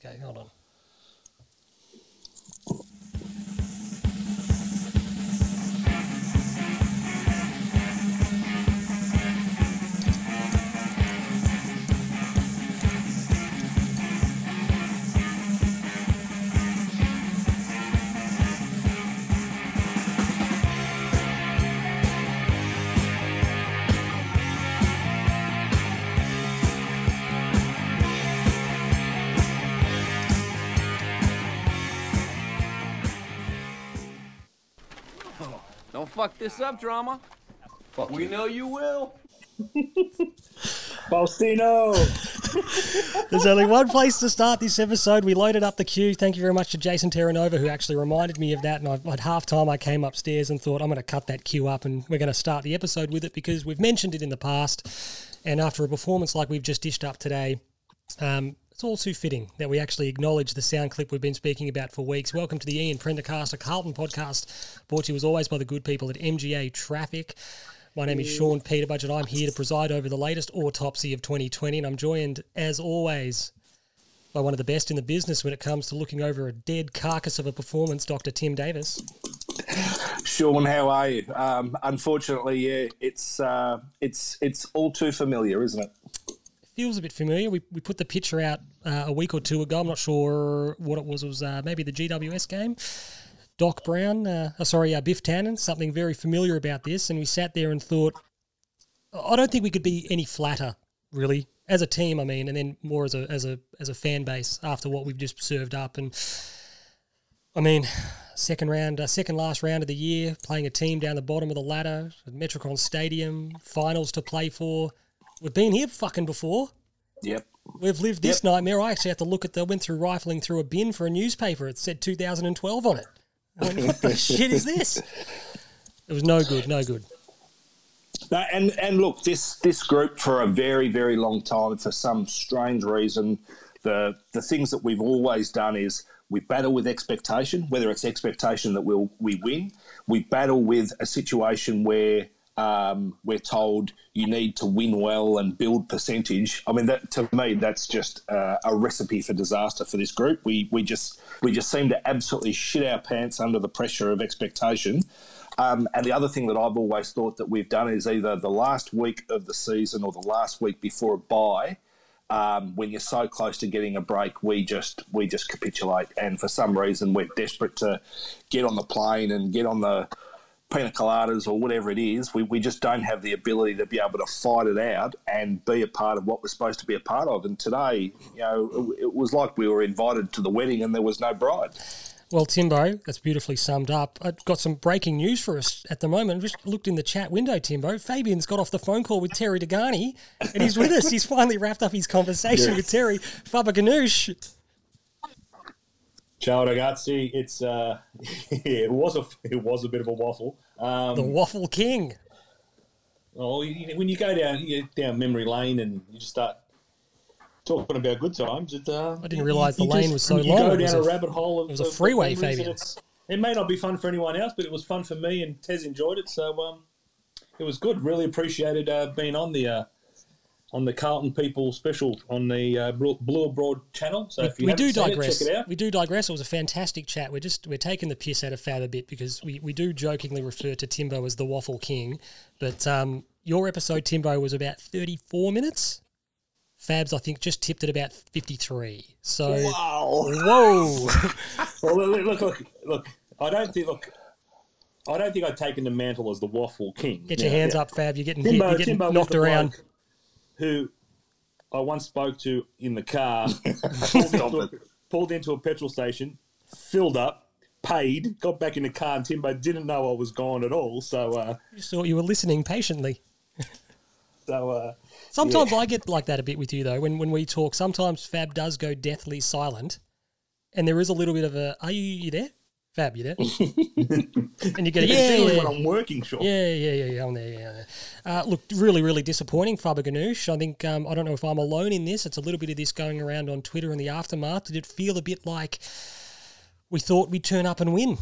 Okay, hold on. Fuck this up, drama. Fuck We know you will. Faustino! There's only one place to start this episode. We loaded up the queue. Thank you very much to Jason Terranova, who actually reminded me of that. And I, at half time, I came upstairs and thought, I'm going to cut that queue up and we're going to start the episode with it because we've mentioned it in the past. And after a performance like we've just dished up today, um, it's all too fitting that we actually acknowledge the sound clip we've been speaking about for weeks. Welcome to the Ian Prendercast, a Carlton podcast, brought to you as always by the good people at MGA Traffic. My name is Sean Peterbudge, and I'm here to preside over the latest autopsy of 2020. And I'm joined, as always, by one of the best in the business when it comes to looking over a dead carcass of a performance, Dr. Tim Davis. Sean, how are you? Um, unfortunately, yeah, it's uh, it's it's all too familiar, isn't it? Feels a bit familiar. We, we put the picture out uh, a week or two ago. I'm not sure what it was. It was uh, maybe the GWS game. Doc Brown, uh, oh, sorry, uh, Biff Tannen, something very familiar about this. And we sat there and thought, I don't think we could be any flatter, really, as a team. I mean, and then more as a as a as a fan base after what we've just served up. And I mean, second round, uh, second last round of the year, playing a team down the bottom of the ladder Metricon Stadium, finals to play for. We've been here fucking before. Yep. We've lived this nightmare. I actually had to look at the went through rifling through a bin for a newspaper. It said 2012 on it. I went, what the shit is this? It was no good, no good. No, and and look, this this group for a very very long time, for some strange reason, the the things that we've always done is we battle with expectation, whether it's expectation that we'll we win. We battle with a situation where um, we're told you need to win well and build percentage. I mean, that to me, that's just uh, a recipe for disaster for this group. We we just we just seem to absolutely shit our pants under the pressure of expectation. Um, and the other thing that I've always thought that we've done is either the last week of the season or the last week before a bye. Um, when you're so close to getting a break, we just we just capitulate, and for some reason we're desperate to get on the plane and get on the pina coladas or whatever it is. We, we just don't have the ability to be able to fight it out and be a part of what we're supposed to be a part of. And today, you know, it, it was like we were invited to the wedding and there was no bride. Well, Timbo, that's beautifully summed up. I've got some breaking news for us at the moment. Just looked in the chat window, Timbo. Fabian's got off the phone call with Terry Degani, and he's with us. He's finally wrapped up his conversation with Terry. Faber Ganoush. Ciao ragazzi, it's uh, it was a it was a bit of a waffle. Um, The Waffle King. well, you, when you go down you down memory lane and you just start talking about good times, it, uh, I didn't realise the you lane just- was so you long. go It down a, a- rabbit hole. Of, it was a freeway, Fabian. It may not be fun for anyone else, but it was fun for me, and Tez enjoyed it. So um, it was good. Really appreciated uh, being on the uh, on the Carlton People special on the uh, Blue Abroad channel. So if you we do digress. it, check it out. We do digress. It was a fantastic chat. We're just we're taking the piss out of Fab a bit because we, we do jokingly refer to Timbo as the Waffle King, but um, your episode Timbo was about thirty four minutes. Fabs, I think, just tipped at about fifty three. So Wow. whoa, Well, look, look, look. I don't think. Look, I don't think I've taken the mantle as the waffle king. get your hands yeah. up, Fab. You're getting. Timbo, You're getting Timbo knocked around. bloke Who I once spoke to in the car, pulled, into a, pulled into a petrol station, filled up, paid, got back in the car, and Timbo didn't know I was gone at all. So, uh, Just thought you were listening patiently. so uh, Sometimes I get like that a bit with you though. When when we talk, sometimes Fab does go deathly silent, and there is a little bit of a "Are you, you there, Fab? You there?" and you go, it's "Yeah, yeah, when I'm working, sure. yeah, yeah, yeah, yeah, I'm there, yeah." There." Uh, look, really, really disappointing, Faber Ganoush. I think um, I don't know if I'm alone in this. It's a little bit of this going around on Twitter in the aftermath. Did it feel a bit like we thought we'd turn up and win?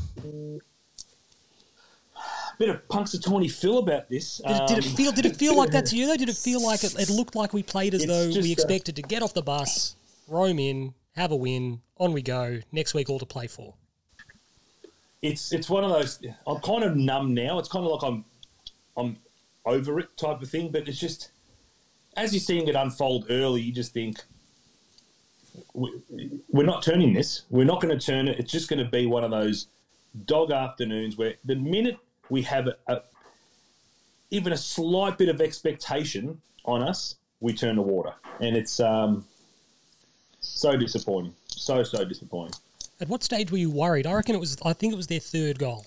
A Bit of Punxsutawney Phil about this. Did, it- did it Um, feel? Did it feel like that to you though? Did it feel like it, it looked like we played as though we uh, expected to get off the bus, roam in, have a win, on we go. Next week, all to play for. It's it's one of those. I'm kind of numb now. It's kind of like I'm I'm over it type of thing. But it's just as you're seeing it unfold early, you just think we, we're not turning this. We're not going to turn it. It's just going to be one of those dog afternoons where the minute we have a, a even a slight bit of expectation on us, we turn the water, and it's um, so disappointing. So so disappointing. At what stage were you worried? I reckon it was. I think it was their third goal.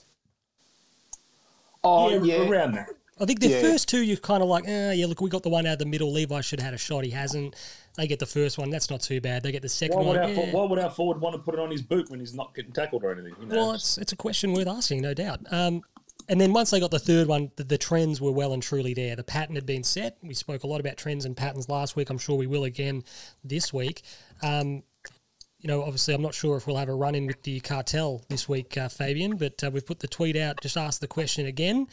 Oh, yeah, yeah. around that. I think the Yeah. first two, you're kind of like, eh, yeah, look, we got the one out of the middle. Levi should have had a shot. He hasn't. They get the first one. That's not too bad. They get the second Why would, one. our, yeah. why would our forward want to put it on his boot when he's not getting tackled or anything? You know? Well, it's it's a question worth asking, no doubt. Um, and then once they got the third one, the, the trends were well and truly there. The pattern had been set. We spoke a lot about trends and patterns last week. I'm sure we will again this week. Um, you know, obviously, I'm not sure if we'll have a run in with the cartel this week, uh, Fabian, but uh, we've put the tweet out. Just ask the question again.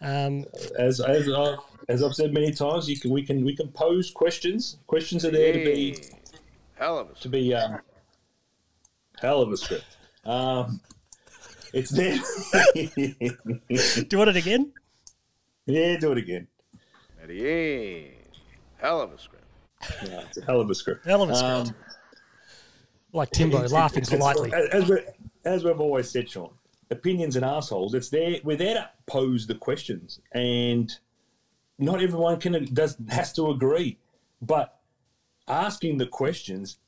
Um, as as I, as I've said many times, you can we can we can pose questions. Questions are there to be Hell of a to be um, hell of a script. Um, it's there. do you want it again? yeah, do it again. Medellin. Hell of a script. Yeah, it's a hell of a script. Hell of a script. Like Timbo, laughing It's- politely. As, we, as we've always said, Sean, opinions and assholes. It's there. We're there to pose the questions, and not everyone can does has to agree, but asking the questions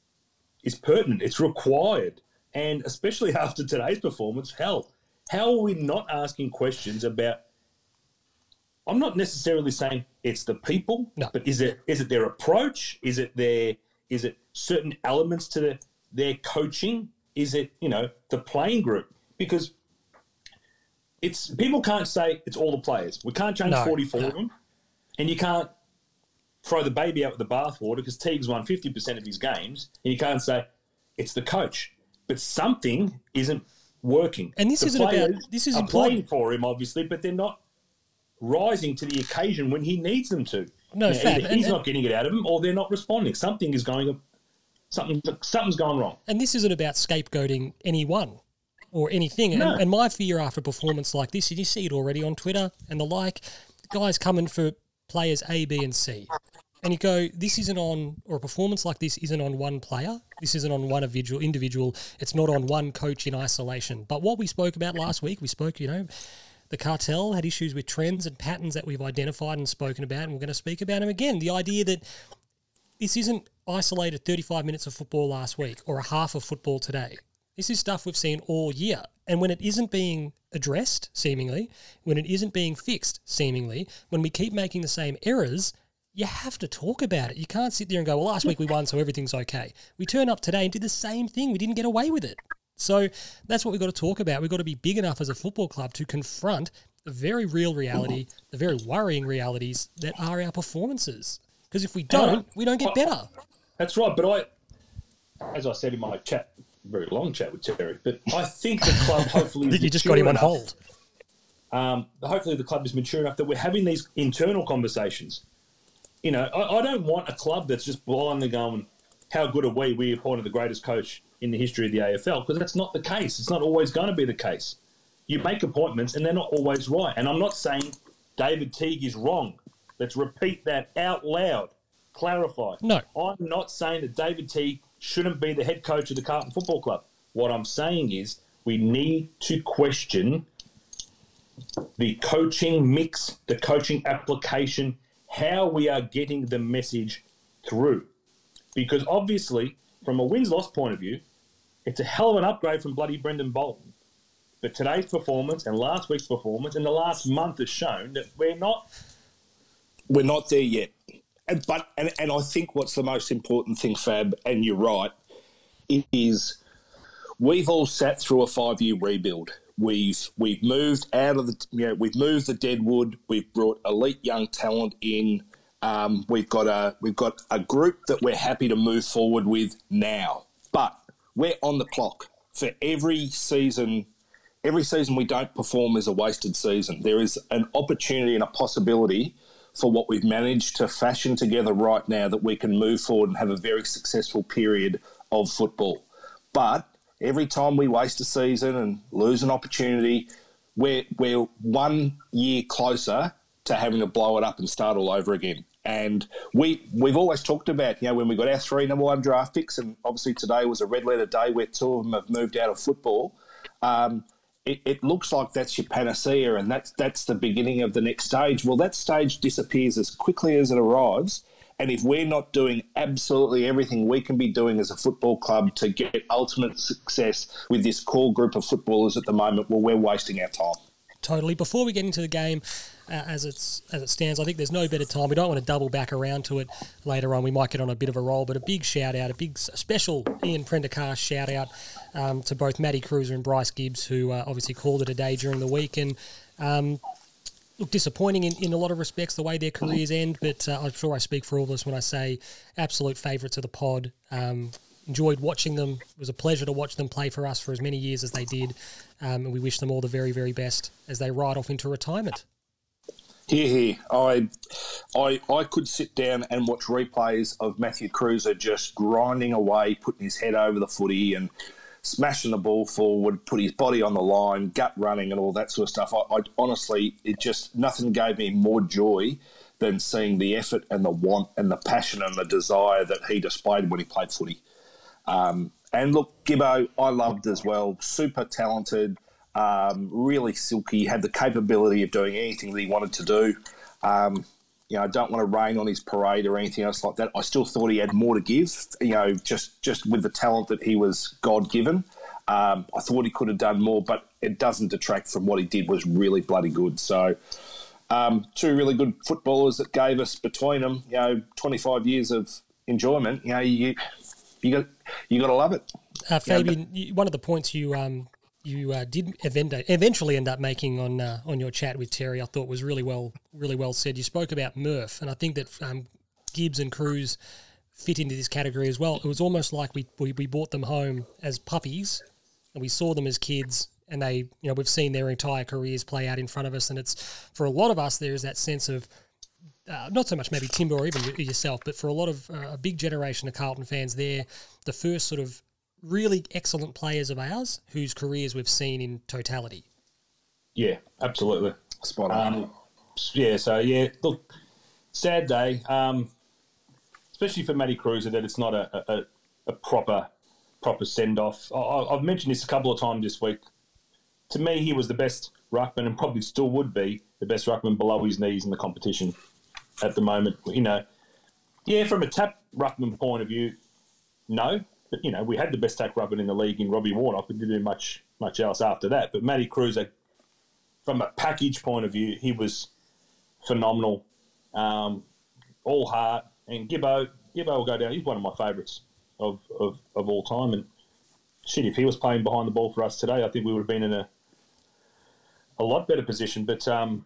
is pertinent. It's required, and especially after today's performance, hell, how are we not asking questions about? I'm not necessarily saying it's the people, No. but is it is it their approach? Is it their is it certain elements to the, their coaching? Is it you know the playing group? Because it's people can't say it's all the players. We can't change No, 44 no. of them, and you can't throw the baby out with the bathwater because Teague's won 50% of his games, and you can't say it's the coach. But something isn't working. And this The isn't about- this is important. playing for him, obviously, but they're not rising to the occasion when he needs them to. No, either he's and- not getting it out of them, or they're not responding. Something is going. Something something's gone wrong. And this isn't about scapegoating anyone or anything. No. And, and my fear after a performance like this, and you see it already on Twitter and the like, guys coming for players A, B, and C. And you go, this isn't on, or a performance like this isn't on one player. This isn't on one individual. Individual. It's not on one coach in isolation. But what we spoke about last week, we spoke, you know, the cartel had issues with trends and patterns that we've identified and spoken about, and we're going to speak about them again. The idea that this isn't isolated 35 minutes of football last week or a half of football today. This is stuff we've seen all year. And when it isn't being addressed, seemingly, when it isn't being fixed, seemingly, when we keep making the same errors, you have to talk about it. You can't sit there and go, well, last week we won, so everything's okay. We turn up today and did the same thing. We didn't get away with it. So that's what we've got to talk about. We've got to be big enough as a football club to confront the very real reality, the very worrying realities that are our performances. Because if we don't, we don't get better. That's right. But I, as I said in my chat, very long chat with Terry, but I think the club hopefully. I is think you just got him on enough- hold. Um, hopefully, the club is mature enough that we're having these internal conversations. You know, I, I don't want a club that's just blindly going, "How good are we? We appointed the greatest coach in the history of the AFL," because that's not the case. It's not always going to be the case. You make appointments, and they're not always right. And I'm not saying David Teague is wrong. Let's repeat that out loud. Clarify. No. I'm not saying that David Teague shouldn't be the head coach of the Carlton Football Club. What I'm saying is we need to question the coaching mix, the coaching application, how we are getting the message through. Because obviously, from a wins loss point of view, it's a hell of an upgrade from bloody Brendan Bolton. But today's performance and last week's performance and the last month has shown that we're not. we're not there yet. And, but and, and I think what's the most important thing, Fab, and you're right, is we've all sat through a five year rebuild. We've we've moved out of the you know we've moved the deadwood. We've brought elite young talent in. Um, we've got a we've got a group that we're happy to move forward with now. But we're on the clock for every season. Every season we don't perform is a wasted season. There is an opportunity and a possibility for what we've managed to fashion together right now that we can move forward and have a very successful period of football. But every time we waste a season and lose an opportunity, we're, we're one year closer to having to blow it up and start all over again. And we we've always talked about, you know, when we got our three number one draft picks, and obviously today was a red letter day where two of them have moved out of football. Um, it, it, looks like that's your panacea, and that's that's the beginning of the next stage. Well, that stage disappears as quickly as it arrives, and if we're not doing absolutely everything we can be doing as a football club to get ultimate success with this core group of footballers at the moment, well, we're wasting our time. Totally. Before we get into the game, as it's as it stands, I think there's no better time. We don't want to double back around to it later on. We might get on a bit of a roll, but a big shout out, a big special Ian Prendercast shout out um, to both Matty Kreuzer and Bryce Gibbs, who uh, obviously called it a day during the week and. Um, look, disappointing in, in a lot of respects the way their careers end, but uh, I'm sure I speak for all of us when I say absolute favourites of the pod. Um, enjoyed watching them. It was a pleasure to watch them play for us for as many years as they did. Um, and we wish them all the very, very best as they ride off into retirement. Here, here. I, I, I could sit down and watch replays of Matthew Kreuzer just grinding away, putting his head over the footy and smashing the ball forward, put his body on the line, gut running, and all that sort of stuff. I, I honestly, it just nothing gave me more joy than seeing the effort and the want and the passion and the desire that he displayed when he played footy. Um, and look, Gibbo, I loved as well. Super talented um, really silky, had the capability of doing anything that he wanted to do. Um, you know, I don't want to rain on his parade or anything else like that. I still thought he had more to give. You know, just just with the talent that he was God given, um, I thought he could have done more. But it doesn't detract from what he did. Was really bloody good. So, um, two really good footballers that gave us between them, you know, twenty five years of enjoyment. You know, you you got you got to love it. Uh, Fabian, yeah, but, one of the points you um, you uh, did eventually end up making on uh, on your chat with Terry, I thought was really well really well said. You spoke about Murph, and I think that um, Gibbs and Cruz fit into this category as well. It was almost like we, we we bought them home as puppies, and we saw them as kids, and they you know we've seen their entire careers play out in front of us, and it's for a lot of us there is that sense of. Uh, not so much maybe Timber or even yourself, but for a lot of uh, a big generation of Carlton fans, there, the first sort of really excellent players of ours whose careers we've seen in totality. Yeah, absolutely. Spot on. Um, yeah, so yeah, look, sad day, um, especially for Matty Kreuzer that it's not a, a, a proper proper send off. I've mentioned this a couple of times this week. To me, he was the best ruckman and probably still would be the best ruckman below his knees in the competition at the moment. You know, yeah, from a tap ruckman point of view, no, but you know, we had the best tack rubber in the league in Robbie Warnock. We didn't do much much else after that. But Matty Kreuzer, from a package point of view, he was phenomenal. Um, all heart and Gibbo. Gibbo will go down. He's one of my favourites of, of, of all time. And shit, if he was playing behind the ball for us today, I think we would have been in a a lot better position. But um,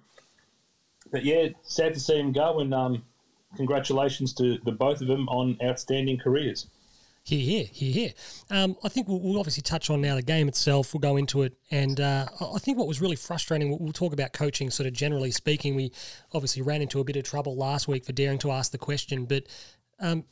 but yeah, sad to see him go. And um, congratulations to the both of them on outstanding careers. Here, here, here, here. Um, I think we'll, we'll, obviously touch on now the game itself. We'll go into it, and uh, I think what was really frustrating. We'll, we'll, talk about coaching, sort of generally speaking. We obviously ran into a bit of trouble last week for daring to ask the question, but um,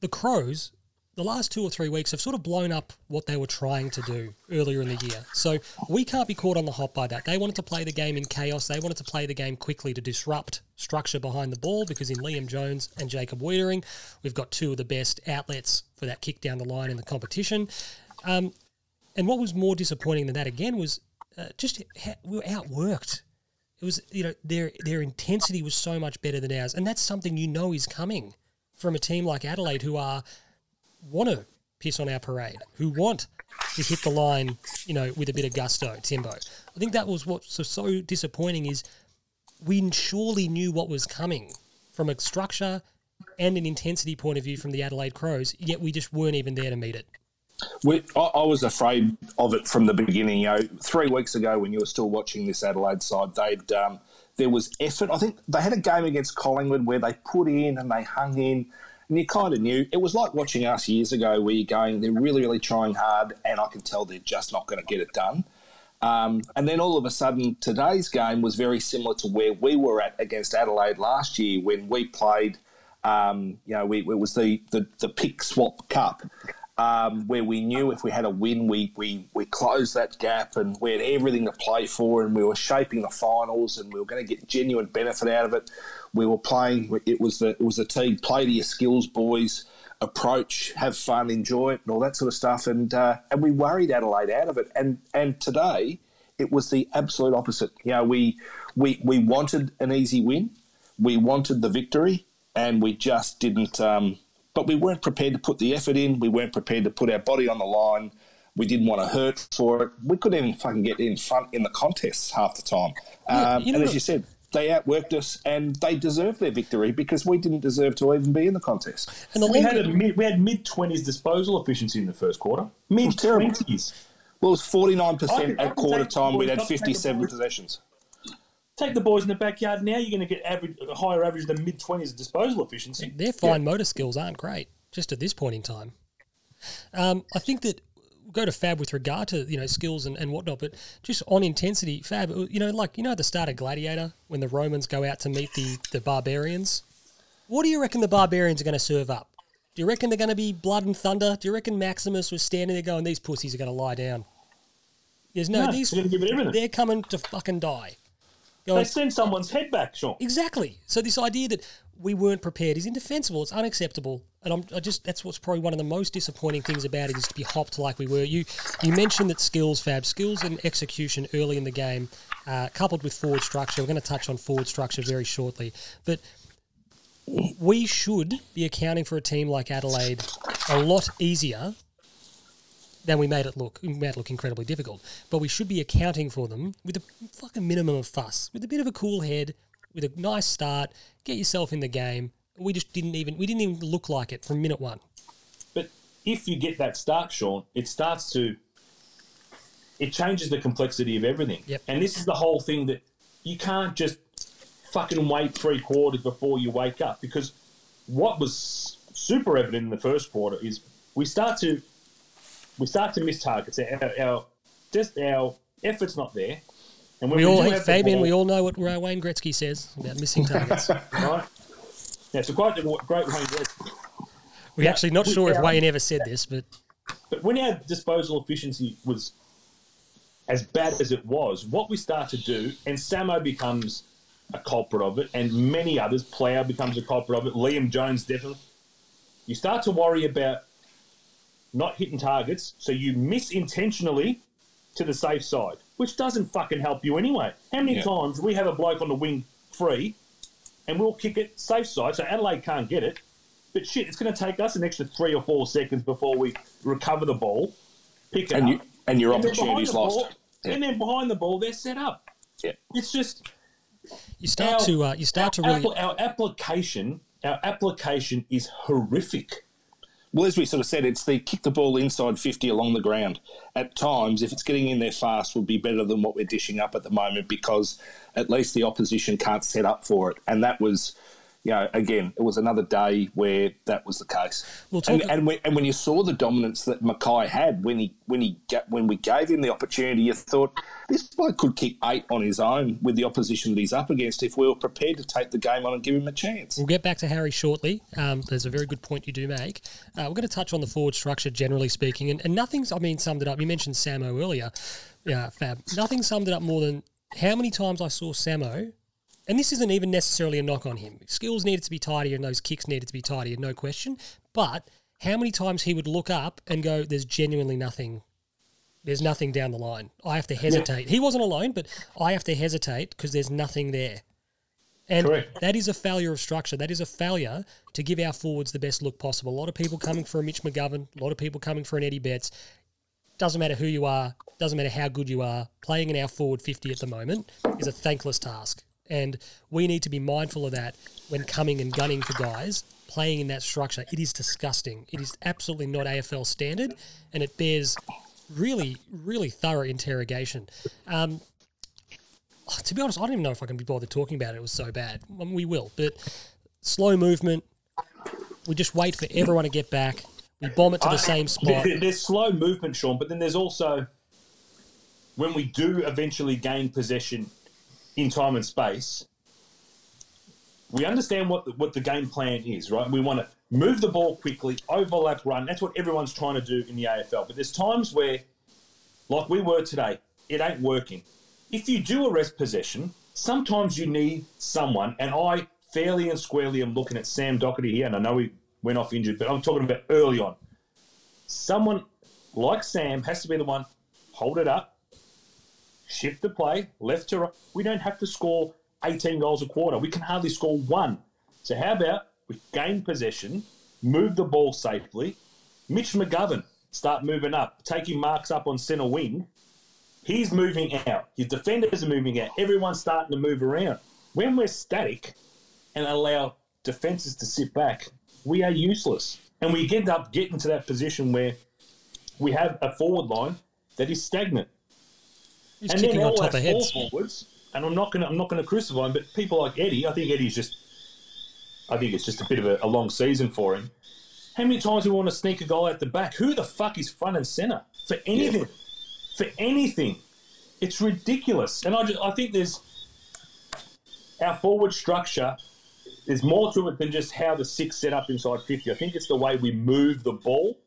the Crows the last two or three weeks have sort of blown up what they were trying to do earlier in the year. So we can't be caught on the hop by that. They wanted to play the game in chaos. They wanted to play the game quickly to disrupt structure behind the ball because in Liam Jones and Jacob Weitering, we've got two of the best outlets for that kick down the line in the competition. Um, and what was more disappointing than that again was uh, just we were outworked. It was you know their their intensity was so much better than ours, and that's something you know is coming from a team like Adelaide who are want to piss on our parade, who want to hit the line, you know, with a bit of gusto, Timbo. I think that was what's so, disappointing is we surely knew what was coming from a structure and an intensity point of view from the Adelaide Crows, yet we just weren't even there to meet it. We, I, I, was afraid of it from the beginning. You know, three weeks ago when you were still watching this Adelaide side, they'd um, there was effort. I think they had a game against Collingwood where they put in and they hung in and you kind of knew it was like watching us years ago, where you're going, they're really, really trying hard, and I can tell they're just not going to get it done. Um, and then all of a sudden, today's game was very similar to where we were at against Adelaide last year when we played. Um, you know, we, it was the, the, the pick swap cup. Um, where we knew if we had a win, we, we, we closed that gap and we had everything to play for and we were shaping the finals and we were going to get genuine benefit out of it. We were playing, it was the, it was a team, play to your skills, boys, approach, have fun, enjoy it, and all that sort of stuff. And, uh, and we worried Adelaide out of it. And, and today, it was the absolute opposite. You know, we, we, we wanted an easy win, we wanted the victory, and we just didn't. Um, but we weren't prepared to put the effort in. We weren't prepared to put our body on the line. We didn't want to hurt for it. We couldn't even fucking get in front in the contests half the time. Yeah, um, you know and as you said, they outworked us, and they deserved their victory because we didn't deserve to even be in the contest. And the We had a mid, we had mid twenties disposal efficiency in the first quarter. Mid twenties. Well, it was forty nine percent at quarter time. We'd had I can take the fifty seven possessions. Take the boys in the backyard now. You're going to get average, a higher average than mid twenties disposal efficiency. their fine motor skills aren't great just at this point in time. Um, I think that we'll go to Fab with regard to you know skills and, and whatnot, but just on intensity, Fab, you know, like you know at the start of Gladiator when the Romans go out to meet the the barbarians, what do you reckon the barbarians are going to serve up? Do you reckon they're going to be blood and thunder? Do you reckon Maximus was standing there going, "These pussies are going to lie down"? There's no, No, these. they're gonna give it everything. They're coming to fucking die. They send someone's head back, Sean. Exactly. So this idea that we weren't prepared is indefensible. It's unacceptable, and I'm I just that's what's probably one of the most disappointing things about it is to be hopped like we were. You you mentioned that skills, Fab, skills and execution early in the game, uh, coupled with forward structure. We're going to touch on forward structure very shortly, but we should be accounting for a team like Adelaide a lot easier than we made it look. We made it look incredibly difficult, but we should be accounting for them with a fucking minimum of fuss, with a bit of a cool head, with a nice start. Get yourself in the game. We just didn't even we didn't even look like it from minute one. But if you get that start, Sean, it starts to it changes the complexity of everything. Yep. And this is the whole thing that you can't just fucking wait three quarters before you wake up because what was super evident in the first quarter is we start to we start to miss targets. Our, our just our effort's not there. And when We we, all, Fabian, ball- we all know what Wayne Gretzky says about missing targets. right. Yeah, so quite a great Wayne Gretzky. We're Yeah, actually not sure if yeah. Wayne ever said this, but But when our disposal efficiency was as bad as it was, what we start to do, and Samo becomes a culprit of it, and many others, Plough becomes a culprit of it, Liam Jones definitely. You start to worry about not hitting targets, so you miss intentionally to the safe side, which doesn't fucking help you anyway. How many Yeah. times we have a bloke on the wing free, and we'll kick it safe side, so Adelaide can't get it. But shit, it's going to take us an extra three or four seconds before we recover the ball, pick it And up, you and your and then behind opportunities lost. ball, and then behind the ball, they're set up. Yeah. It's just you start our, to uh, you start to our, really our application. Our application is horrific. Well, as we sort of said, it's the kick the ball inside 50 along the ground. At times, if it's getting in there fast, would be better than what we're dishing up at the moment because at least the opposition can't set up for it. And that was, you know, again, it was another day where that was the case. We'll and, and, when, and when you saw the dominance that McKay had when he when he when we gave him the opportunity, you thought this bloke could kick eight on his own with the opposition that he's up against if we were prepared to take the game on and give him a chance. We'll get back to Harry shortly. Um, there's a very good point you do make. Uh, we're going to touch on the forward structure, generally speaking, and, and nothing's, I mean, summed it up. You mentioned Samo earlier, yeah, Fab. Nothing summed it up more than how many times I saw Samo, and this isn't even necessarily a knock on him. Skills needed to be tidier, and those kicks needed to be tidier, no question. But how many times he would look up and go, "There's genuinely nothing." There's nothing down the line. I have to hesitate. He wasn't alone, but I have to hesitate because there's nothing there. And Correct. that is a failure of structure. That is a failure to give our forwards the best look possible. A lot of people coming for a Mitch McGovern, a lot of people coming for an Eddie Betts. Doesn't matter who you are, doesn't matter how good you are. Playing in our forward 50 at the moment is a thankless task. And we need to be mindful of that when coming and gunning for guys playing in that structure. It is disgusting. It is absolutely not AFL standard, and it bears really, really thorough interrogation. Um, to be honest, I don't even know if I can be bothered talking about it. It was so bad. I mean, we will, but slow movement. We just wait for everyone to get back. We bomb it to the I- same spot. There's slow movement, Sean, but then there's also when we do eventually gain possession in time and space, we understand what what the game plan is, right? We want to move the ball quickly, overlap, run. That's what everyone's trying to do in the AFL. But there's times where, like we were today, it ain't working. If you do arrest possession, sometimes you need someone, and I fairly and squarely am looking at Sam Docherty here, and I know he went off injured, but I'm talking about early on. Someone like Sam has to be the one hold it up, shift the play left to right. We don't have to score 18 goals a quarter. We can hardly score one. So how about we gain possession, move the ball safely. Mitch McGovern start moving up, taking marks up on centre wing. He's moving out. His defenders are moving out. Everyone's starting to move around. When we're static and allow defenses to sit back, we are useless. And we end up getting to that position where we have a forward line that is stagnant. He's and kicking then on top of heads. forwards, and I'm not gonna I'm not gonna crucify him, but people like Eddie, I think Eddie's just I think it's just a bit of a, a long season for him. How many times do we want to sneak a goal out the back? Who the fuck is front and center for anything? For anything, it's ridiculous. And I just, I think there's our forward structure. There's more to it than just how the six set up inside 50. I think it's the way we move the ball.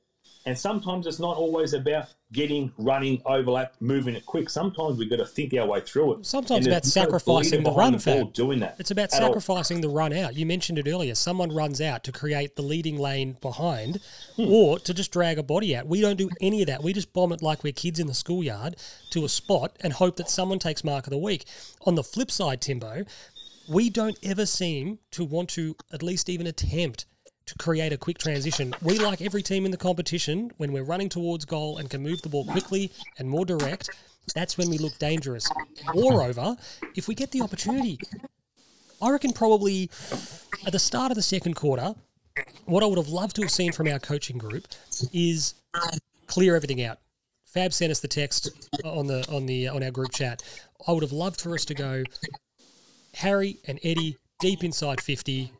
And sometimes it's not always about getting, running, overlap, moving it quick. Sometimes we've got to think our way through it. Sometimes about there's no sacrificing the run, ball doing that. It's about at all. sacrificing the run out. You mentioned it earlier. Someone runs out to create the leading lane behind Hmm. or to just drag a body out. We don't do any of that. We just bomb it like we're kids in the schoolyard to a spot and hope that someone takes mark of the week. On the flip side, Timbo, we don't ever seem to want to at least even attempt to create a quick transition. We, like every team in the competition, when we're running towards goal and can move the ball quickly and more direct, that's when we look dangerous. Moreover, if we get the opportunity, I reckon probably at the start of the second quarter, what I would have loved to have seen from our coaching group is clear everything out. Fab sent us the text on the on the on our group chat. I would have loved for us to go Harry and Eddie deep inside fifty.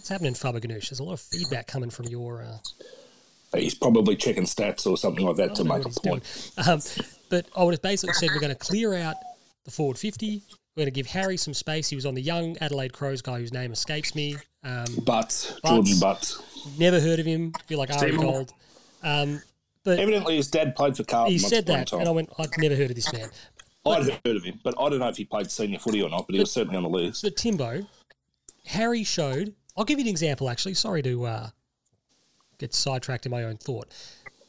What's happening, Faber Ganoush? There's a lot of feedback coming from your. Uh, He's probably checking stats or something like that to I don't know make a what he's doing. point. Um, but I would have basically said we're going to clear out the forward 50. We're going to give Harry some space. He was on the young Adelaide Crows guy whose name escapes me. Um, Butts, Jordon Butts. never heard of him. Feel like Ari. Gold. Um, but Evidently, his dad played for Carlton. he said that, time. and I went, I'd never heard of this man. I'd heard of him, but I don't know if he played senior footy or not. But he was certainly on the list. But Timbo, Harry showed. I'll give you an example. Actually, sorry to uh, get sidetracked in my own thought.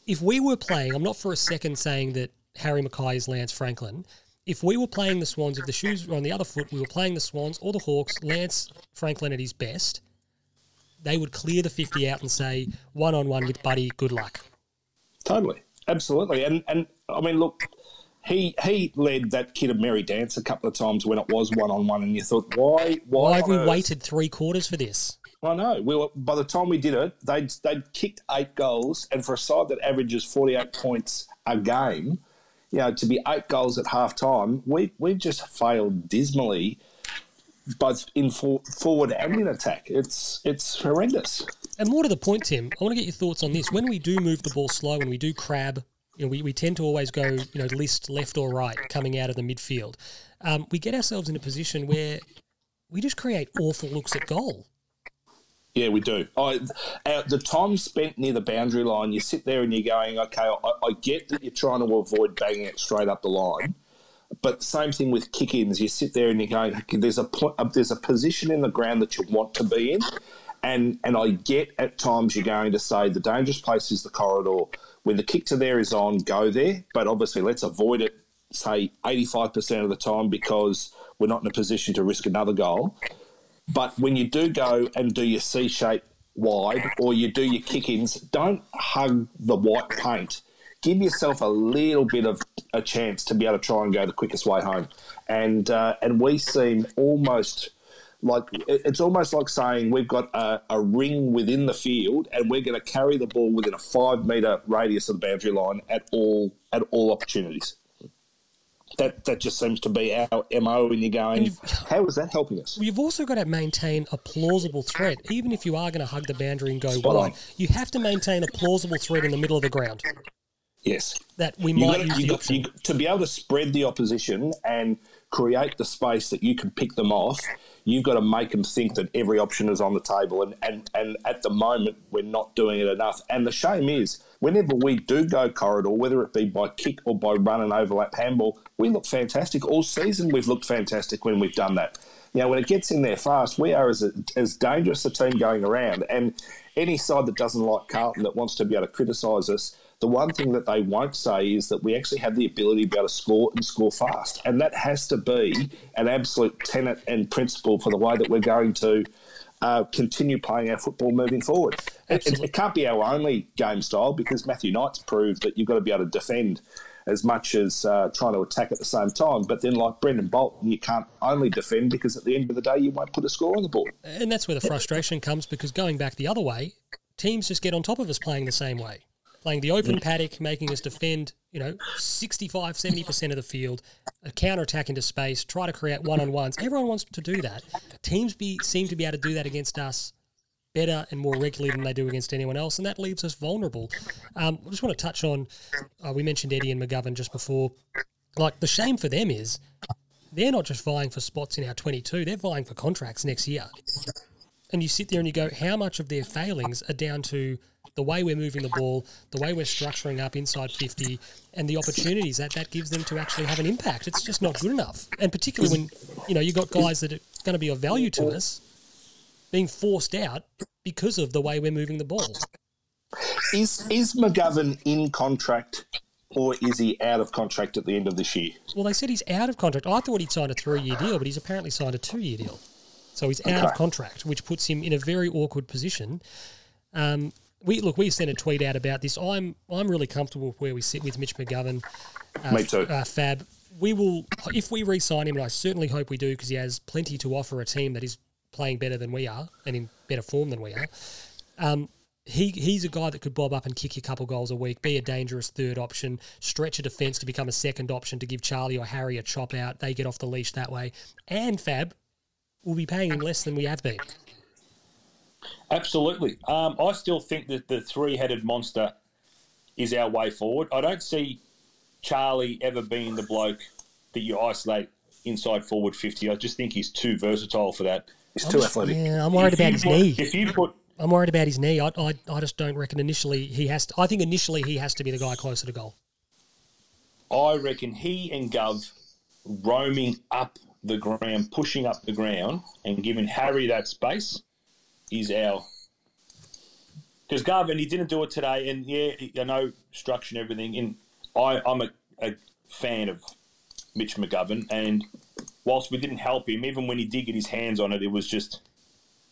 If we were playing, I'm not for a second saying that Harry McKay is Lance Franklin. If we were playing the Swans, if the shoes were on the other foot, we were playing the Swans or the Hawks. Lance Franklin at his best, they would clear the 50 out and say one on one with Buddy. Good luck. Totally, absolutely, and and I mean, look, he he led that kid of Merry Dance a couple of times when it was one on one, and you thought, why, why, Why have we earth? waited three quarters for this? I know. We were, by the time we did it, they'd they'd kicked eight goals, and for a side that averages forty eight points a game, you know, to be eight goals at half time, we we've just failed dismally, both in for, forward and in attack. It's it's horrendous. And more to the point, Tim, I want to get your thoughts on this. When we do move the ball slow when we do crab, you know, we, we tend to always go, you know, list left or right coming out of the midfield. Um, we get ourselves in a position where we just create awful looks at goal. Yeah, we do. I, uh, the time spent near the boundary line, you sit there and you're going, okay, I, I get that you're trying to avoid banging it straight up the line, but same thing with kick-ins. You sit there and you're going, okay, there's a uh, there's a position in the ground that you want to be in, and and I get at times you're going to say the dangerous place is the corridor. When the kick to there is on, go there, but obviously let's avoid it. Say 85% of the time because we're not in a position to risk another goal. But when you do go and do your C shape wide or you do your kick ins, don't hug the white paint. Give yourself a little bit of a chance to be able to try and go the quickest way home. And uh, and we seem almost like it's almost like saying we've got a, a ring within the field and we're going to carry the ball within a five metre radius of the boundary line at all at all opportunities. That that just seems to be our mo. And you're going, how is that helping us? You've also got to maintain a plausible threat. Even if you are going to hug the boundary and go Spot wide, on. you have to maintain a plausible threat in the middle of the ground Yes. that we You might got, use you the got, you, to be able to spread the opposition and create the space that you can pick them off, you've got to make them think that every option is on the table. And, and, and at the moment, we're not doing it enough. And the shame is, whenever we do go corridor, whether it be by kick or by run and overlap handball, we look fantastic. All season, we've looked fantastic when we've done that. Know, when it gets in there fast, we are as, as dangerous a team going around. And any side that doesn't like Carlton that wants to be able to criticise us, the one thing that they won't say is that we actually have the ability to be able to score and score fast. And that has to be an absolute tenet and principle for the way that we're going to uh, continue playing our football moving forward. It, it, can't be our only game style because Matthew Knights proved that you've got to be able to defend as much as uh, trying to attack at the same time. But then, like Brendan Bolton, you can't only defend because at the end of the day, you won't put a score on the board. And that's where the frustration comes because going back the other way, teams just get on top of us playing the same way. Playing the open paddock, making us defend, you know, 65, 70% of the field, a counter attack into space, try to create one on ones. Everyone wants to do that. Teams be seem to be able to do that against us better and more regularly than they do against anyone else, and that leaves us vulnerable. Um, I just want to touch on uh, we mentioned Eddie and McGovern just before. Like the shame for them is they're not just vying for spots in our 22; they're vying for contracts next year. And you sit there and you go, how much of their failings are down to the way we're moving the ball, the way we're structuring up inside 50, and the opportunities that that gives them to actually have an impact. It's just not good enough. And particularly when, you know, you've got guys that are going to be of value to us being forced out because of the way we're moving the ball. Is is McGovern in contract or is he out of contract at the end of this year? Well, they said he's out of contract. I thought he'd signed a three-year deal, but he's apparently signed a two-year deal. So he's out okay. of contract, which puts him in a very awkward position. Um, we look, we sent a tweet out about this. I'm I'm really comfortable with where we sit with Mitch McGovern. Uh, Me too. Uh, Fab. We will, if we re-sign him, and I certainly hope we do, because he has plenty to offer a team that is playing better than we are and in better form than we are. Um, he he's a guy that could bob up and kick you a couple goals a week, be a dangerous third option, stretch a defence to become a second option to give Charlie or Harry a chop out. They get off the leash that way, and Fab will be paying him less than we have been. Absolutely, um, I still think that the three-headed monster is our way forward. I don't see Charlie ever being the bloke that you isolate inside forward fifty. I just think he's too versatile for that. He's too athletic. Yeah, I'm worried if about his put, knee. If you put, I'm worried about his knee. I, I, I just don't reckon initially he has to. I think initially he has to be the guy closer to goal. I reckon he and Gov roaming up the ground, pushing up the ground, and giving Harry that space is our. Because and he didn't do it today, and yeah, I know structure and everything. And I, I'm a, a fan of Mitch McGovern, and whilst we didn't help him, even when he did get his hands on it, it was just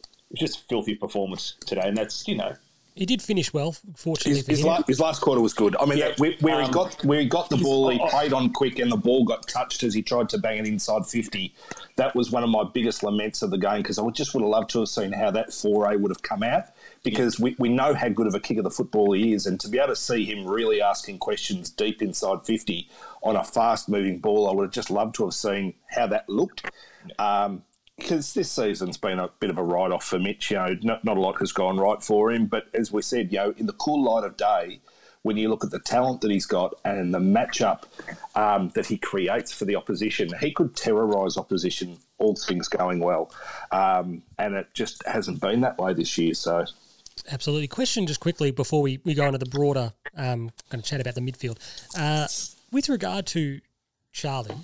it was just filthy performance today, and that's you know. He did finish well, fortunately his, for his him. Last, his last quarter was good. I mean, yeah, where, where um, he got where he got the ball, he played on quick, and the ball got touched as he tried to bang it inside fifty. That was one of my biggest laments of the game because I would just would have loved to have seen how that foray would have come out because yeah. we, we know how good of a kick of the football he is, and to be able to see him really asking questions deep inside fifty on a fast moving ball, I would have just loved to have seen how that looked. Um, because this season's been a bit of a write off for Mitch. You know, not, not a lot has gone right for him. But as we said, you know, in the cool light of day, when you look at the talent that he's got and the matchup um, that he creates for the opposition, he could terrorise opposition, all things going well. Um, and it just hasn't been that way this year. So. Absolutely. Question just quickly before we, we go into the broader, um, going to chat about the midfield. Uh, with regard to Charlie,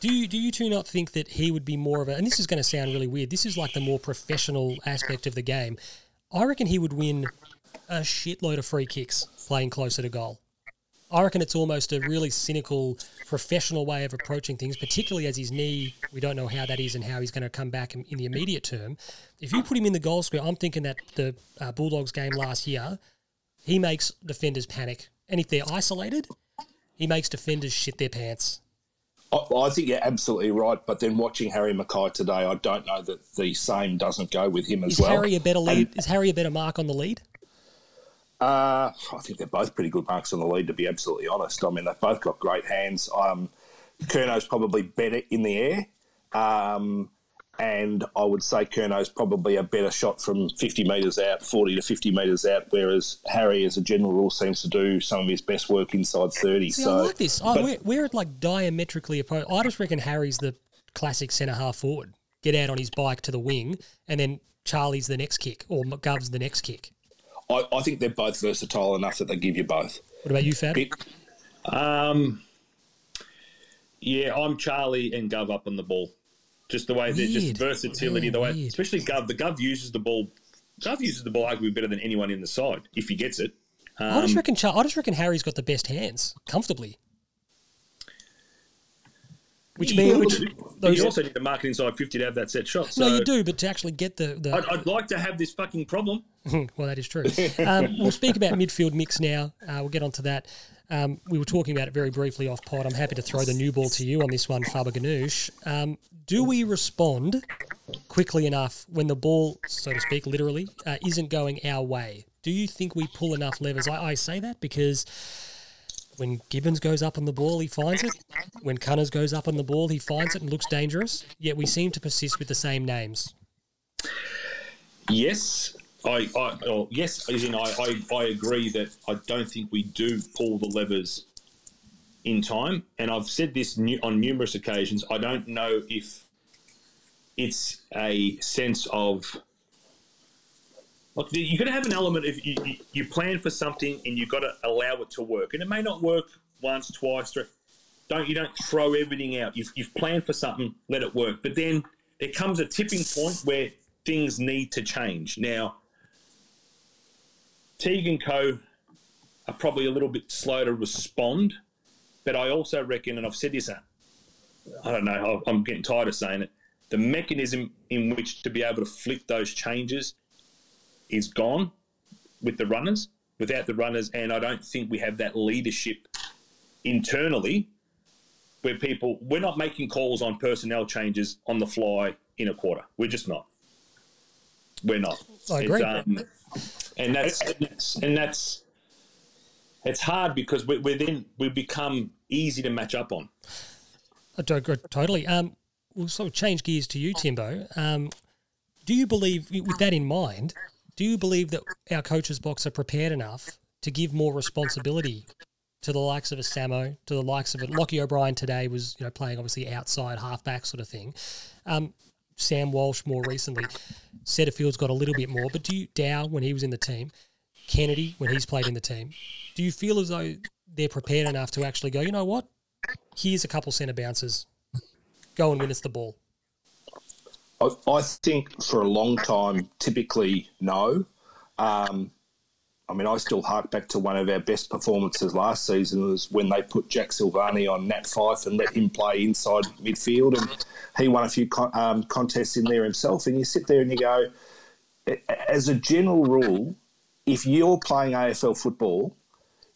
do you do you two not think that he would be more of a? And this is going to sound really weird. This is like the more professional aspect of the game. I reckon he would win a shitload of free kicks playing closer to goal. I reckon it's almost a really cynical, professional way of approaching things, particularly as his knee, we don't know how that is and how he's going to come back in, in the immediate term. If you put him in the goal square, I'm thinking that the uh, Bulldogs game last year, he makes defenders panic. And if they're isolated, he makes defenders shit their pants. I think you're absolutely right, but then watching Harry McKay today, I don't know that the same doesn't go with him as well. is well. Harry a better lead? And, is Harry a better mark on the lead? Uh, I think they're both pretty good marks on the lead, to be absolutely honest. I mean, they've both got great hands. Um, Curnow's probably better in the air. Um, and I would say Curnow's probably a better shot from 50 metres out, 40 to 50 metres out, whereas Harry, as a general rule, seems to do some of his best work inside 30. See, so I like this. Oh, but, we're, we're like diametrically opposed. I just reckon Harry's the classic centre half forward, get out on his bike to the wing, and then Charlie's the next kick or Gov's the next kick. I, I think they're both versatile enough that they give you both. What about you, Fab? It, Um, yeah, I'm Charlie and Gov up on the ball. Just the way they're just versatility, Yeah, the way, weird. especially Gov. The Gov uses the ball. Gov uses the ball arguably better than anyone in the side if he gets it. I just Um, reckon. Char- I just reckon Harry's got the best hands comfortably. Which means which those you also need to mark it inside 50 to have that set shot. So no, you do, but to actually get the the I'd, I'd like to have this fucking problem. well, that is true. Um, we'll speak about midfield mix now. Uh, we'll get onto that. Um, we were talking about it very briefly off pod. I'm happy to throw the new ball to you on this one, Faber Ganoush. Um, do we respond quickly enough when the ball, so to speak, literally, uh, isn't going our way? Do you think we pull enough levers? I, I say that because when Gibbons goes up on the ball, he finds it. When Cunners goes up on the ball, he finds it and looks dangerous. Yet we seem to persist with the same names. Yes, I, I yes, as in I, I, I agree that I don't think we do pull the levers in time, and I've said this on numerous occasions. I don't know if it's a sense of look. You've got to have an element of you, you, you plan for something and you've got to allow it to work, and it may not work once, twice, three. Don't you don't throw everything out. You've, you've planned for something, let it work. But then there comes a tipping point where things need to change. Now, Teague and Co. are probably a little bit slow to respond, but I also reckon, and I've said this, uh, I don't know, I'm getting tired of saying it, the mechanism in which to be able to flick those changes is gone with the runners, without the runners, and I don't think we have that leadership internally where people, we're not making calls on personnel changes on the fly in a quarter. We're just not. We're not. I agree. um, and that's and that's, and that's it's hard because we, we're then we become easy to match up on. I do agree totally. Um, we'll sort of change gears to you, Timbo. Um, do you believe, with that in mind, do you believe that our coaches box are prepared enough to give more responsibility to the likes of a Samo, to the likes of a Lockie O'Brien today was you know playing obviously outside halfback sort of thing. Um, Sam Walsh more recently, Setterfield's got a little bit more, but do you Dow when he was in the team, Kennedy when he's played in the team, do you feel as though they're prepared enough to actually go, you know what, here's a couple centre bounces, go and win us the ball. I, think for a long time, typically no. Um, I mean, I still hark back to one of our best performances last season was when they put Jack Silvagni on Nat Fyfe and let him play inside midfield, and he won a few con- um, contests in there himself. And you sit there and you go, as a general rule, if you're playing AFL football,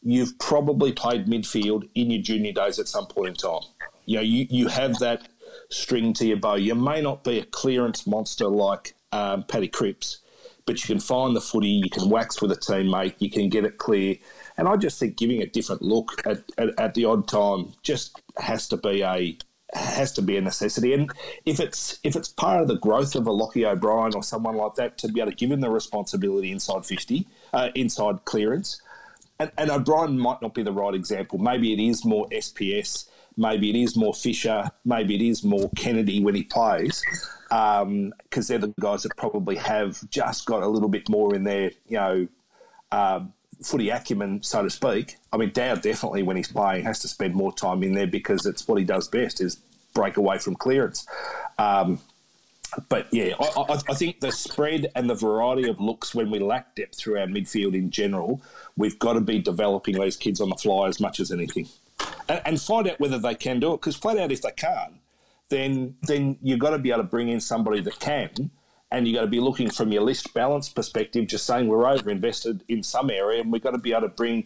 you've probably played midfield in your junior days at some point in time. You know, you, you have that string to your bow. You may not be a clearance monster like um, Paddy Cripps, but you can find the footy, you can wax with a teammate, you can get it clear. And I just think giving a different look at, at, at the odd time just has to be a has to be a necessity. And if it's if it's part of the growth of a Lockie O'Brien or someone like that to be able to give him the responsibility inside fifty, uh, inside clearance, and, and O'Brien might not be the right example. Maybe it is more SPS. Maybe it is more Fisher. Maybe it is more Kennedy when he plays, because they're the guys that probably have just got a little bit more in their, you know, um, footy acumen, so to speak. I mean, Dow definitely, when he's playing, has to spend more time in there because it's what he does best is break away from clearance. Um, but yeah, I, I, I think the spread and the variety of looks when we lack depth through our midfield in general, we've got to be developing those kids on the fly as much as anything, and, and find out whether they can do it. Because flat out, if they can't, then then you've got to be able to bring in somebody that can, and you've got to be looking from your list balance perspective, just saying we're over invested in some area, and we've got to be able to bring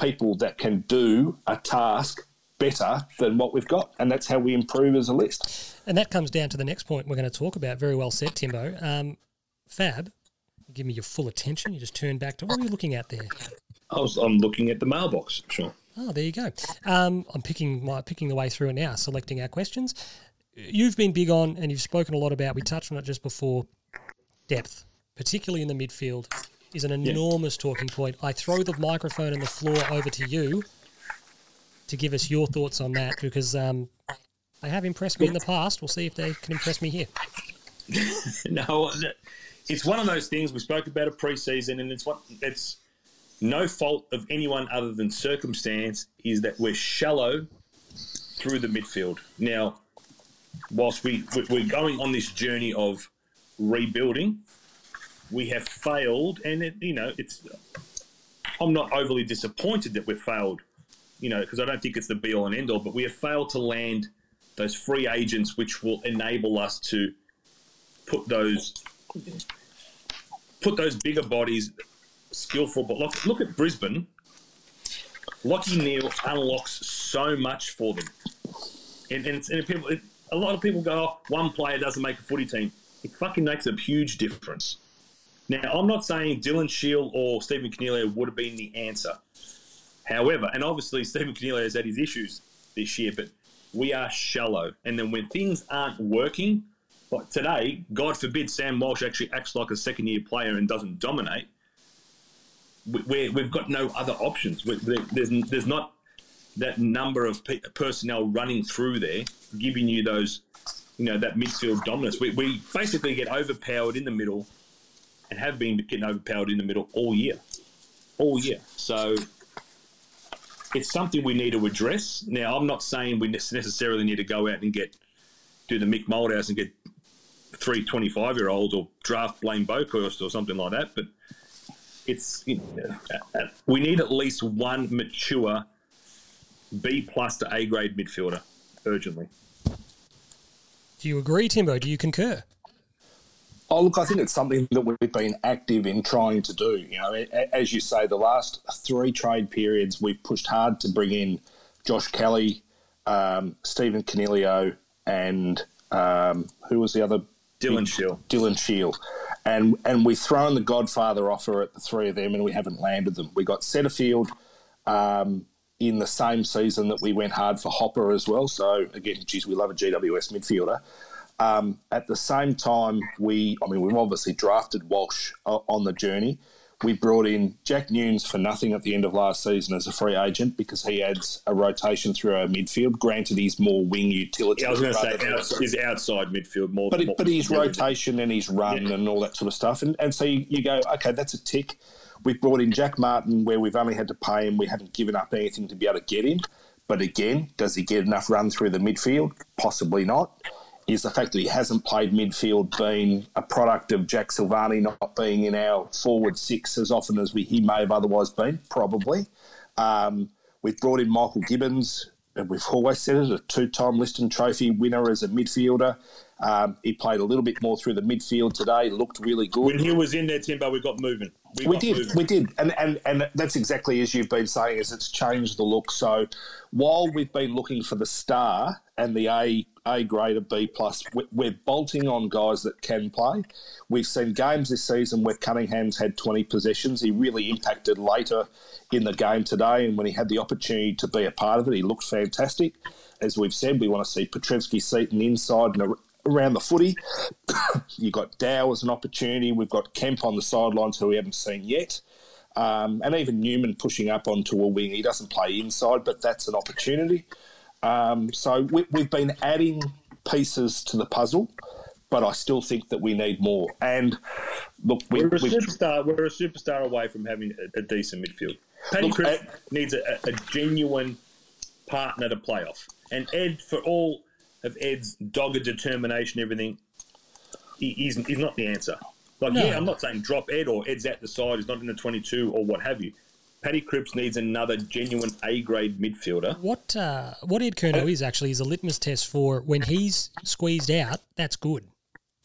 people that can do a task better than what we've got, and that's how we improve as a list. And that comes down to the next point we're going to talk about. Very well said, Timbo. Um, Fab, give me your full attention. You just turn back to what are you looking at there? I was, I'm looking at the mailbox. Sure. Oh, there you go. Um, I'm picking my picking the way through it now, selecting our questions. You've been big on, and you've spoken a lot about. We touched on it just before. Depth, particularly in the midfield, is an enormous talking point. I throw the microphone and the floor over to you to give us your thoughts on that, because um, They have impressed me in the past. We'll see if they can impress me here. no, it's one of those things we spoke about a preseason, and it's what it's no fault of anyone other than circumstance. Is that we're shallow through the midfield now. Whilst we we're going on this journey of rebuilding, we have failed, and it, you know it's. I'm not overly disappointed that we've failed, you know, because I don't think it's the be all and end all. But we have failed to land those free agents, which will enable us to put those put those bigger bodies, skillful. But look, look at Brisbane. Lockie Neale unlocks so much for them, and, and, and people, it, a lot of people go, oh, "One player doesn't make a footy team." It fucking makes a huge difference. Now, I'm not saying Dylan Shiel or Stephen Coniglio would have been the answer. However, and obviously Stephen Coniglio has had his issues this year, but we are shallow. And then when things aren't working, like today, God forbid Sam Walsh actually acts like a second year player and doesn't dominate. We have got no other options. there's, there's not that number of personnel running through there giving you those, you know, that midfield dominance. We, we basically get overpowered in the middle and have been getting overpowered in the middle all year. All year. So it's something we need to address. Now, I'm not saying we necessarily need to go out and get do the Mick Malthouse and get three 25 year olds or draft Blaine Boekhorst or something like that, but it's you know, we need at least one mature B plus to A grade midfielder urgently. Do you agree, Timbo? Do you concur? Oh, look, I think it's something that we've been active in trying to do. You know, as you say, the last three trade periods, we've pushed hard to bring in Josh Kelly, um, Stephen Coniglio, and um, who was the other? Dylan Shiel. Dylan Shiel. And, and we've thrown the Godfather offer at the three of them, and we haven't landed them. We got Setterfield um, in the same season that we went hard for Hopper as well. So, again, geez, we love a GWS midfielder. Um, at the same time, we, I mean, we've obviously drafted Walsh uh, on the journey. We brought in Jack Newnes for nothing at the end of last season as a free agent because he adds a rotation through our midfield. Granted, he's more wing utility. Yeah, I was going to say he's outside midfield more. But, more, but his rotation and his run yeah. and all that sort of stuff. And, and so you, you go, okay, that's a tick. We've brought in Jack Martin where we've only had to pay him. We haven't given up anything to be able to get him. But again, does he get enough run through the midfield? Possibly not is the fact that he hasn't played midfield been a product of Jack Silvagni not being in our forward six as often as we, he may have otherwise been? Probably. Um, we've brought in Michael Gibbons, and we've always said it, a two-time Liston Trophy winner as a midfielder. Um, he played a little bit more through the midfield today, looked really good. When he was in there, Timbo, we got moving. We, we did, moving. we did, and, and and that's exactly as you've been saying, is it's changed the look. So while we've been looking for the star and the A A grade of B plus, we're bolting on guys that can play. We've seen games this season where Cunningham's had 20 possessions. He really impacted later in the game today, and when he had the opportunity to be a part of it, he looked fantastic. As we've said, we want to see Petrevski-Seton inside and around the footy. You've got Dow as an opportunity. We've got Kemp on the sidelines, who we haven't seen yet. Um, and even Newnes pushing up onto a wing. He doesn't play inside, but that's an opportunity. Um, so we, have been adding pieces to the puzzle, but I still think that we need more. And look, we, are a superstar. We're a superstar away from having a, a decent midfield. Paddy Cripps needs a, a genuine partner to play off. And Ed, for all of Ed's dogged determination, everything, he, he's, he's not the answer. Like, no. yeah, I'm not saying drop Ed or Ed's at the side, he's not in the 22 or what have you. Paddy Cripps needs another genuine A grade midfielder. What uh, what Ed Curnow is actually is a litmus test for when he's squeezed out. That's good.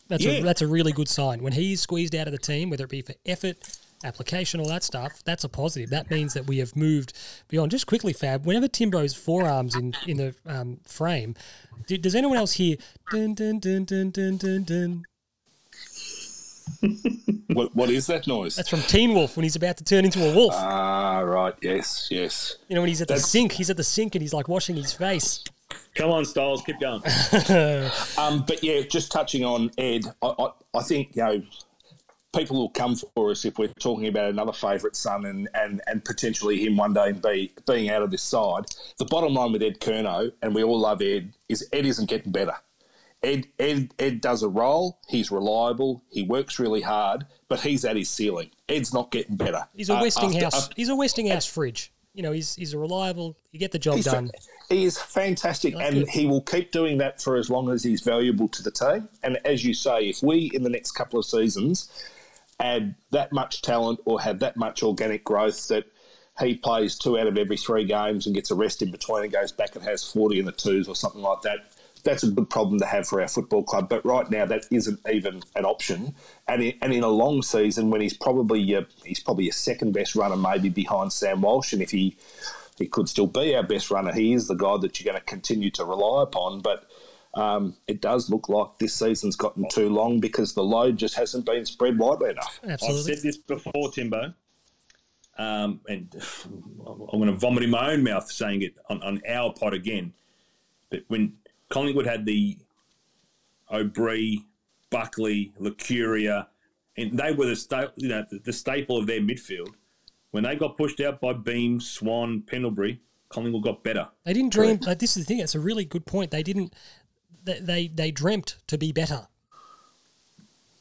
That's yeah. a that's a really good sign. When he's squeezed out of the team, whether it be for effort, application, all that stuff, that's a positive. That means that we have moved beyond. Just quickly, Fab, whenever Timbo's forearms in, in the um, frame, do, does anyone else hear dun dun dun dun dun dun dun? What, what is that noise? That's from Teen Wolf when he's about to turn into a wolf. Ah, right. Yes, yes. You know, when he's at That's... the sink, he's at the sink and he's like washing his face. Come on, Stiles, keep going. um, but yeah, just touching on Ed, I, I, I think, you know, people will come for us if we're talking about another favourite son and, and, and potentially him one day be, being out of this side. The bottom line with Ed Curnow, and we all love Ed, is Ed isn't getting better. Ed, Ed, Ed does a role. He's reliable. He works really hard, but he's at his ceiling. Ed's not getting better. He's a Uh, Westinghouse. after- he's a Westinghouse fridge. You know, he's he's a reliable. You get the job done. fa- he is fantastic, and he will keep doing that for as long as he's valuable to the team. And as you say, if we in the next couple of seasons add that much talent or have that much organic growth that he plays two out of every three games and gets a rest in between and goes back and has 40 in the twos or something like that, that's a good problem to have for our football club. But right now, that isn't even an option. And in, and in a long season, when he's probably your, he's probably your second best runner, maybe behind Sam Walsh, and if he he could still be our best runner, he is the guy that you're going to continue to rely upon. But um, it does look like this season's gotten too long because the load just hasn't been spread widely enough. Absolutely. I've said this before, Timbo, um, and I'm going to vomit in my own mouth saying it on, on our pod again. But when Collingwood had the O'Brien, Buckley, Licuria, and they were the sta- you know the, the staple of their midfield. When they got pushed out by Beam, Swan, Pendlebury, Collingwood got better. They didn't dream. Like, this is the thing. It's a really good point. They didn't. They they, they dreamt to be better.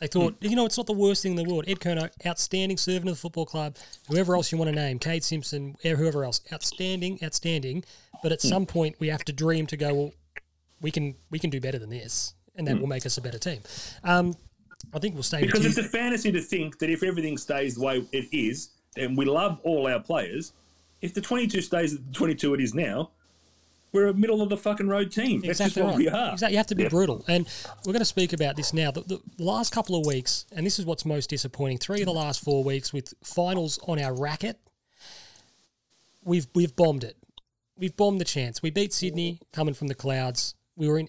They thought, mm. you know, it's not the worst thing in the world. Ed Curnow, outstanding servant of the football club. Whoever else you want to name, Kade Simpson, whoever else, outstanding, outstanding. But at hmm. some point, we have to dream to go. Well, we can we can do better than this, and that will make us a better team. Um, I think we'll stay Because it's a fantasy to think that if everything stays the way it is, and we love all our players, if the 22 stays at the 22 it is now, we're a middle of the fucking road team. That's Exactly just what we are. Exactly. You have to be brutal. And we're going to speak about this now. The, the last couple of weeks, and this is what's most disappointing. Three of the last four weeks with finals on our racket, we've we've bombed it. We've bombed the chance. We beat Sydney coming from the clouds. We were in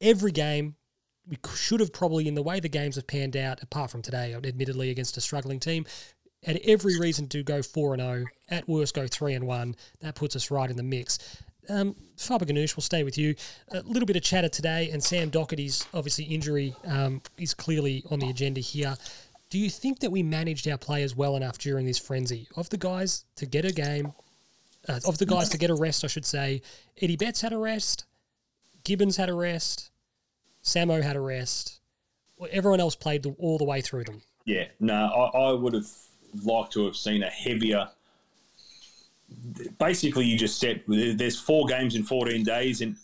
every game. We should have probably, in the way the games have panned out, apart from today, admittedly against a struggling team, had every reason to go four and zero. At worst, go three and one. That puts us right in the mix. Um, Faber Ganoush, we'll stay with you. A little bit of chatter today, and Sam Docherty's obviously injury um, is clearly on the agenda here. Do you think that we managed our players well enough during this frenzy of the guys to get a game, uh, of the guys to get a rest, I should say? Eddie Betts had a rest, Gibbons had a rest, Samo had a rest. Everyone else played the, all the way through them. Yeah, no, I, I would have liked to have seen a heavier. Basically, you just said there's four games in 14 days, and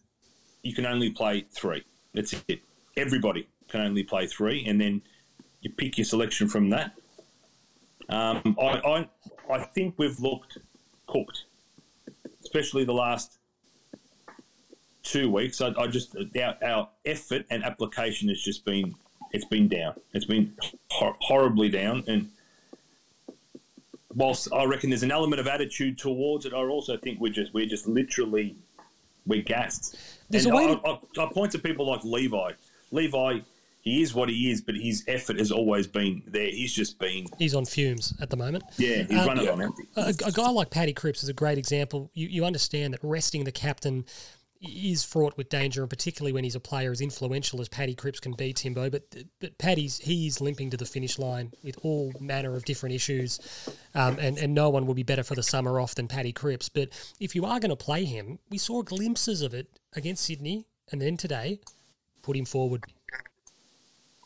you can only play three. That's it. Everybody can only play three, and then you pick your selection from that. Um, I, I, I think we've looked cooked, especially the last two weeks. I, I just our, our effort and application has just been it's been down. It's been hor- horribly down, and whilst I reckon there's an element of attitude towards it, I also think we're just we're just literally we're gassed. There's and a way I, to- I, I point to people like Levi. Levi, he is what he is, but his effort has always been there. He's just been He's on fumes at the moment. yeah, he's Um, running on empty. a, a guy like Paddy Cripps is a great example. You, you understand that resting the captain is fraught with danger, and particularly when he's a player as influential as Paddy Cripps can be, Timbo. But but Paddy's he's limping to the finish line with all manner of different issues, um, and and no one will be better for the summer off than Paddy Cripps. But if you are going to play him, we saw glimpses of it against Sydney, and then today, put him forward.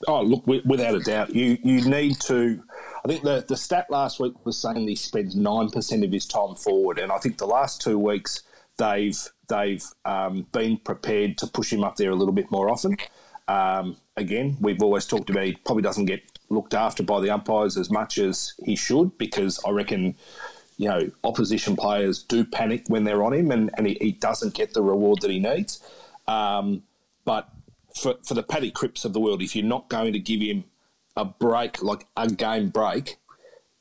Oh, look, without a doubt, you you need to. I think the the stat last week was saying he spends nine percent of his time forward, and I think the last two weeks they've they've um, been prepared to push him up there a little bit more often. Um, again, we've always talked about he probably doesn't get looked after by the umpires as much as he should because I reckon. You know, opposition players do panic when they're on him, and, and he, he doesn't get the reward that he needs. Um, but for, for the Paddy Cripps of the world, if you're not going to give him a break, like a game break,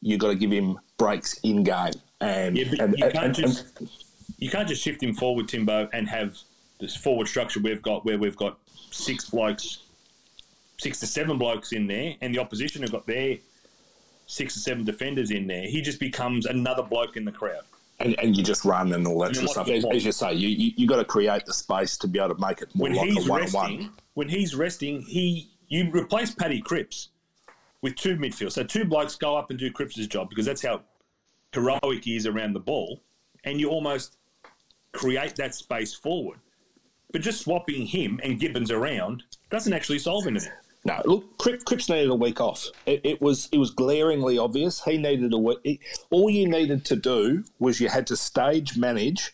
you've got to give him breaks in game. And, Yeah, and, you and- can't and- just you can't just shift him forward, Timbo, and have this forward structure we've got where we've got six blokes, six to seven blokes in there, and the opposition have got their six or seven defenders in there. He just becomes another bloke in the crowd. and, and you just run and all that sort of stuff. As, as you say, you, you, you got to create the space to be able to make it more When like he's a one resting, on one. when he's resting, he you replace Paddy Cripps. with two midfield. So two blokes go up and do Cripps' job because that's how heroic he is around the ball, and you almost create that space forward. But just swapping him and Gibbons around doesn't actually solve anything. No, look, Cripps needed a week off. It, it, was it was glaringly obvious. He needed a week. all you needed to do was you had to stage manage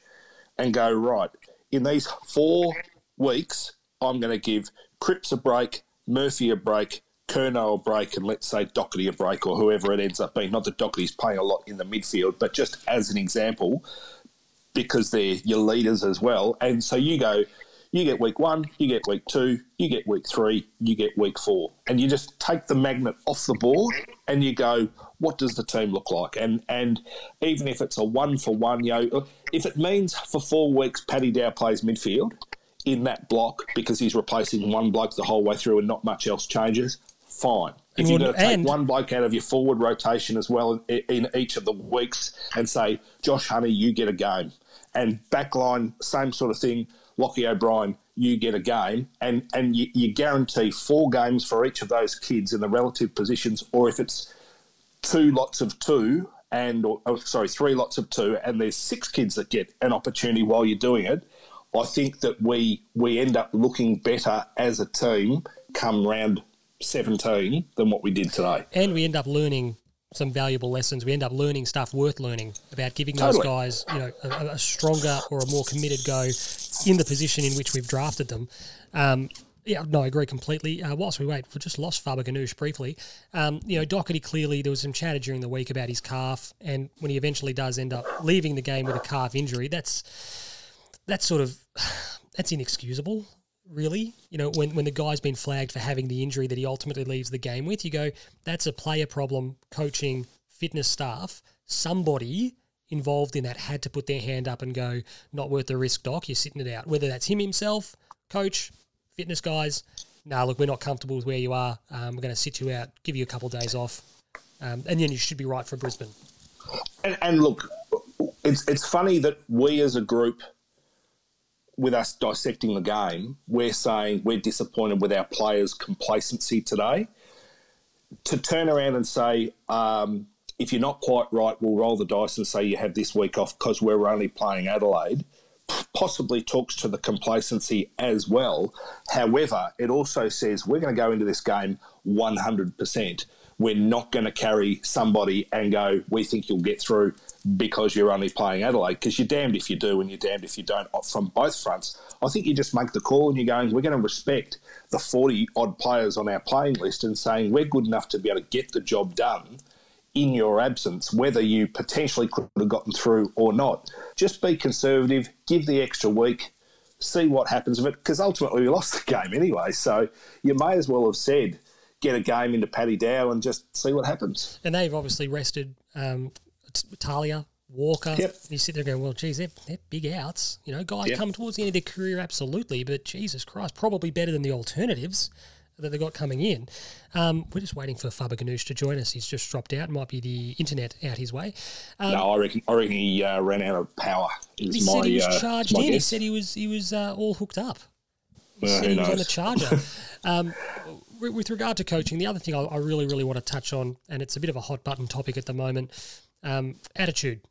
and go right in these four weeks. I'm going to give Cripps a break, Murphy a break, Curnow a break, and let's say Docherty a break, or whoever it ends up being. Not that Docherty's playing a lot in the midfield, but just as an example, because they're your leaders as well. And so you go, you get week one, you get week two, you get week three, you get week four, and you just take the magnet off the board and you go, what does the team look like? And and even if it's a one for one, you know, if it means for four weeks Paddy Dow plays midfield in that block because he's replacing one bloke the whole way through and not much else changes, fine. If you're going to take one bloke out of your forward rotation as well in, in each of the weeks and say, Josh Honey, you get a game. And backline, same sort of thing. Lockie O'Brien, you get a game, and and you, you, guarantee four games for each of those kids in the relative positions, or if it's two lots of two, and or, oh, sorry, three lots of two, and there's six kids that get an opportunity while you're doing it. I think that we we end up looking better as a team come round 17 than what we did today. And we end up learning some valuable lessons. We end up learning stuff worth learning about giving totally. those guys, you know, a, a, stronger or a more committed go in the position in which we've drafted them. Um, yeah, no, I agree completely. Uh, whilst we wait, we just lost Faber Ganoush briefly. Um, you know, Docherty clearly, there was some chatter during the week about his calf, and when he eventually does end up leaving the game with a calf injury, that's that's sort of that's inexcusable really. You know, when, when the guy's been flagged for having the injury that he ultimately leaves the game with, you go, that's a player problem, coaching, fitness staff. Somebody involved in that had to put their hand up and go, not worth the risk, Doc, you're sitting it out. Whether that's him himself, coach, fitness guys, no, nah, look, we're not comfortable with where you are. Um, we're going to sit you out, give you a couple of days off, um, and then you should be right for Brisbane. And, and look, it's, it's funny that we as a group – with us dissecting the game, we're saying we're disappointed with our players' complacency today. To turn around and say, um, if you're not quite right, we'll roll the dice and say you have this week off because we're only playing Adelaide, possibly talks to the complacency as well. However, it also says we're going to go into this game 100%. We're not going to carry somebody and go, we think you'll get through because you're only playing Adelaide, because you're damned if you do and you're damned if you don't from both fronts. I think you just make the call and you're going, we're going to respect the 40 odd players on our playing list and saying we're good enough to be able to get the job done in your absence, whether you potentially could have gotten through or not. Just be conservative, give the extra week, see what happens with it, because ultimately we lost the game anyway. So you may as well have said, get a game into Paddy Dow and just see what happens. And they've obviously rested um, Talia, Walker. Yep. You sit there going, well, geez, they're, they're big outs. You know, guys yep. come towards the end of their career, absolutely, but Jesus Christ, probably better than the alternatives that they got coming in. Um, we're just waiting for Faber Ganoush to join us. He's just dropped out. Might be the internet out his way. Um, no, I reckon, I reckon he uh, ran out of power. He my, said he was uh, charged in. Guess. He said he was he was uh, all hooked up. He well, said he knows? was on the charger. um, with regard to coaching, the other thing I, I really, really want to touch on, and it's a bit of a hot button topic at the moment, um, attitude.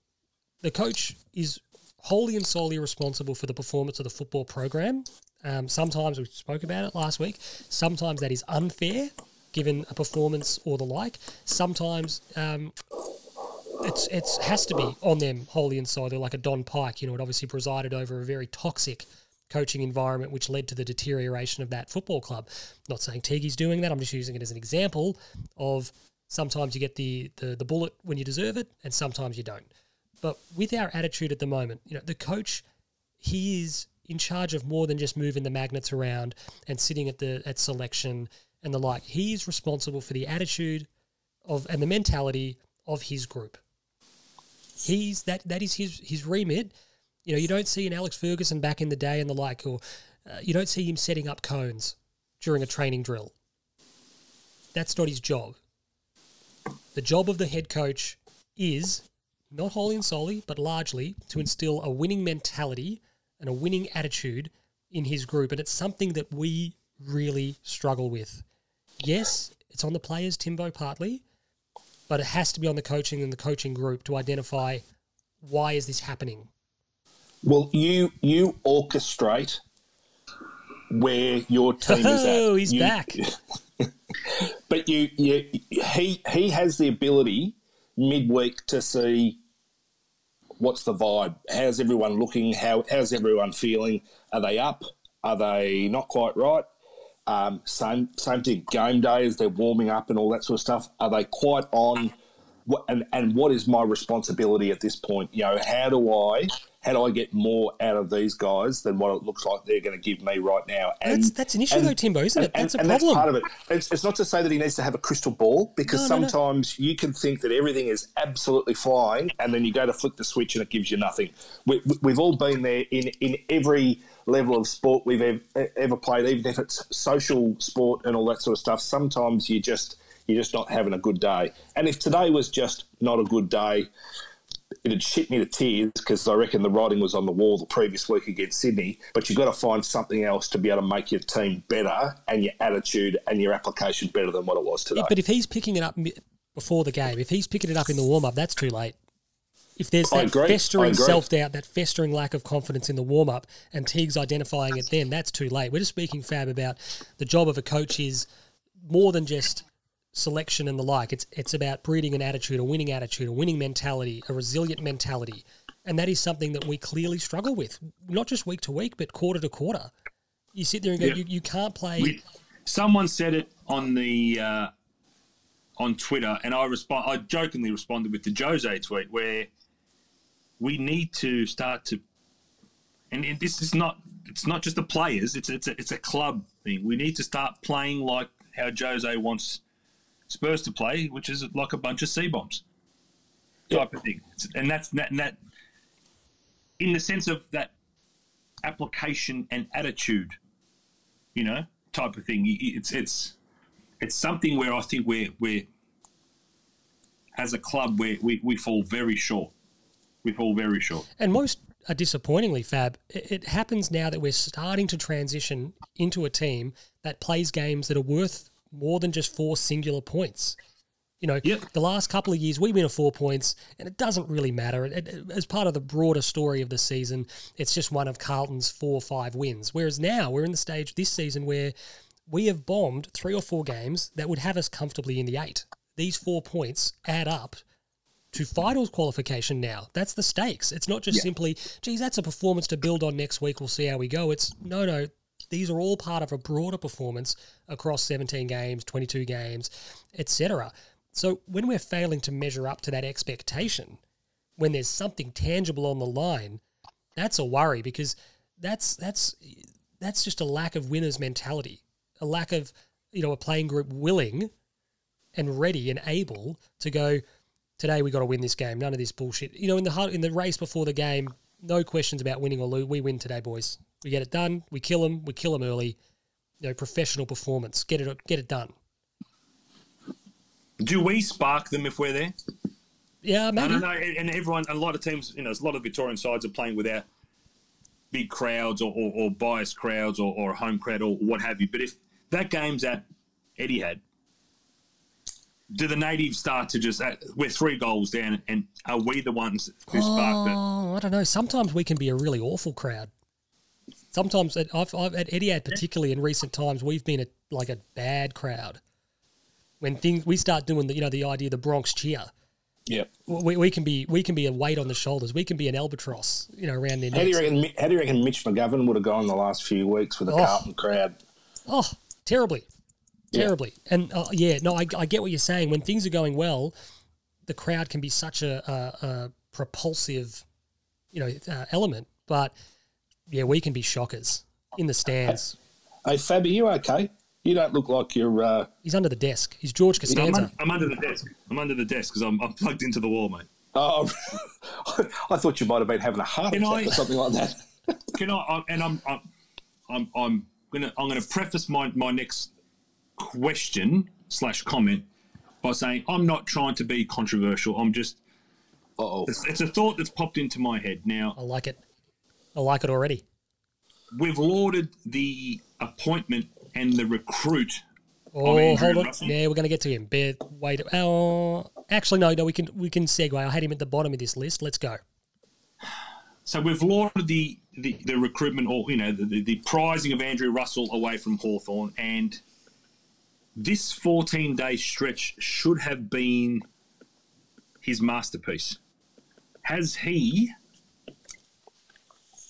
The coach is wholly and solely responsible for the performance of the football program. Um, sometimes we spoke about it last week. Sometimes that is unfair, given a performance or the like. Sometimes um, it's it's has to be on them wholly and solely, like a Don Pyke. You know, it obviously presided over a very toxic coaching environment, which led to the deterioration of that football club. not saying Teague's doing that. I'm just using it as an example of Sometimes you get the, the, the bullet when you deserve it, and sometimes you don't. But with our attitude at the moment, you know, the coach, he is in charge of more than just moving the magnets around and sitting at the at selection and the like. He is responsible for the attitude of and the mentality of his group. He's that that is his his remit. You know, you don't see an Alex Ferguson back in the day and the like, or uh, you don't see him setting up cones during a training drill. That's not his job. The job of the head coach is not wholly and solely, but largely to instill a winning mentality and a winning attitude in his group. And it's something that we really struggle with. Yes, it's on the players, Timbo, partly, but it has to be on the coaching and the coaching group to identify why is this happening. Well, you you orchestrate where your team is at. Oh, he's You- back. But you, you, he he has the ability midweek to see what's the vibe. How's everyone looking? How how's everyone feeling? Are they up? Are they not quite right? Um, same same thing. Game day as they're warming up and all that sort of stuff. Are they quite on? What, and and what is my responsibility at this point? You know, how do I how do I get more out of these guys than what it looks like they're going to give me right now? And That's that's an issue though, Timbo, isn't it? and, That's a and problem. that's part of it. It's, it's not to say that he needs to have a crystal ball because No, no, no. sometimes you can think that everything is absolutely flying, and then you go to flick the switch and it gives you nothing. We, we've all been there in in every level of sport we've ever, ever played, even if it's social sport and all that sort of stuff. Sometimes you just you're just not having a good day, and if today was just not a good day. It'd shit me to tears because I reckon the writing was on the wall the previous week against Sydney. But you've got to find something else to be able to make your team better and your attitude and your application better than what it was today. Yeah, but if he's picking it up before the game, if he's picking it up in the warm up, that's too late. If there's that festering self doubt, that festering lack of confidence in the warm up, and Teague's identifying it then, that's too late. We're just speaking, Fab, about the job of a coach is more than just selection and the like. It's it's about breeding an attitude, a winning attitude, a winning mentality, a resilient mentality. And that is something that we clearly struggle with, not just week to week, but quarter to quarter. You sit there and go, Yeah. you, you can't play. We, someone said it on the uh, on Twitter, and I respond. I jokingly responded with the Jose tweet where we need to start to, and, and this is not. It's not just the players. It's it's a, it's a club thing. We need to start playing like how Jose wants Spurs to play, which is like a bunch of C bombs type of thing. And that's that, and that in the sense of that application and attitude you know, type of thing. It's it's it's something where I think we're we're as a club we we, we fall very short. We fall very short. And most are disappointingly, Fab, it, it happens now that we're starting to transition into a team that plays games that are worth more than just four singular points. You know, Yep. the last couple of years we win a four points, and it doesn't really matter. It, it- as part of the broader story of the season, it's just one of Carlton's four or five wins. Whereas now we're in the stage this season where we have bombed three or four games that would have us comfortably in the eight. These four points add up to finals qualification now. That's the stakes. It's not just simply, geez, that's a performance to build on next week. We'll see how we go. It's no, no. These are all part of a broader performance across 17 games, 22 games, etc. So when we're failing to measure up to that expectation, when there's something tangible on the line, that's a worry because that's that's that's just a lack of winners mentality, a lack of you know a playing group willing and ready and able to go today we got to win this game. None of this bullshit. You know, in the in the race before the game, no questions about winning or lose. We win today, boys. We get it done. We kill them. We kill them early. You know, professional performance. Get it get it done. Do we spark them if we're there? Yeah, I maybe. don't know. And everyone, a lot of teams, you know, a lot of Victorian sides are playing without big crowds or, or, or biased crowds or, or a home crowd or what have you. But if that game's at Etihad, do the natives start to just, uh, we're three goals down, and are we the ones who spark it? Oh, I don't know. Sometimes we can be a really awful crowd. Sometimes at, I've, I've, at Etihad, particularly in recent times, we've been a, like a bad crowd. When things we start doing the you know the idea of the Bronx cheer, yeah, we, we can be we can be a weight on the shoulders. We can be an albatross, you know, around their How do you reckon? How do you reckon Mitch McGovern would have gone the last few weeks with a Oh. Carlton crowd? Oh, terribly, Yeah. terribly. And uh, yeah, no, I, I get what you're saying. When things are going well, the crowd can be such a, a, a propulsive, you know, uh, element. But yeah, we can be shockers in the stands. Hey, Fab, are you okay? You don't look like you're. Uh, He's under the desk. He's George I'm, Costanza. un- I'm under the desk. I'm under the desk because I'm, I'm plugged into the wall, mate. oh, I thought you might have been having a heart Can attack I- or something like that. Can I? I and I'm, I'm, I'm, I'm gonna, I'm gonna preface my my next question slash comment by saying I'm not trying to be controversial. I'm just, Oh, it's, it's a thought that's popped into my head. Now I like it. I like it already. we've lauded the appointment and the recruit Oh, hold on. Russell. Yeah, we're going to get to him. Bear, wait. Oh, actually, no, no. We can we can segue. I had him at the bottom of this list. Let's go. So we've lauded the, the, the recruitment or, you know, the, the, the prizing of Andrew Russell away from Hawthorn, and this 14 day stretch should have been his masterpiece. Has he?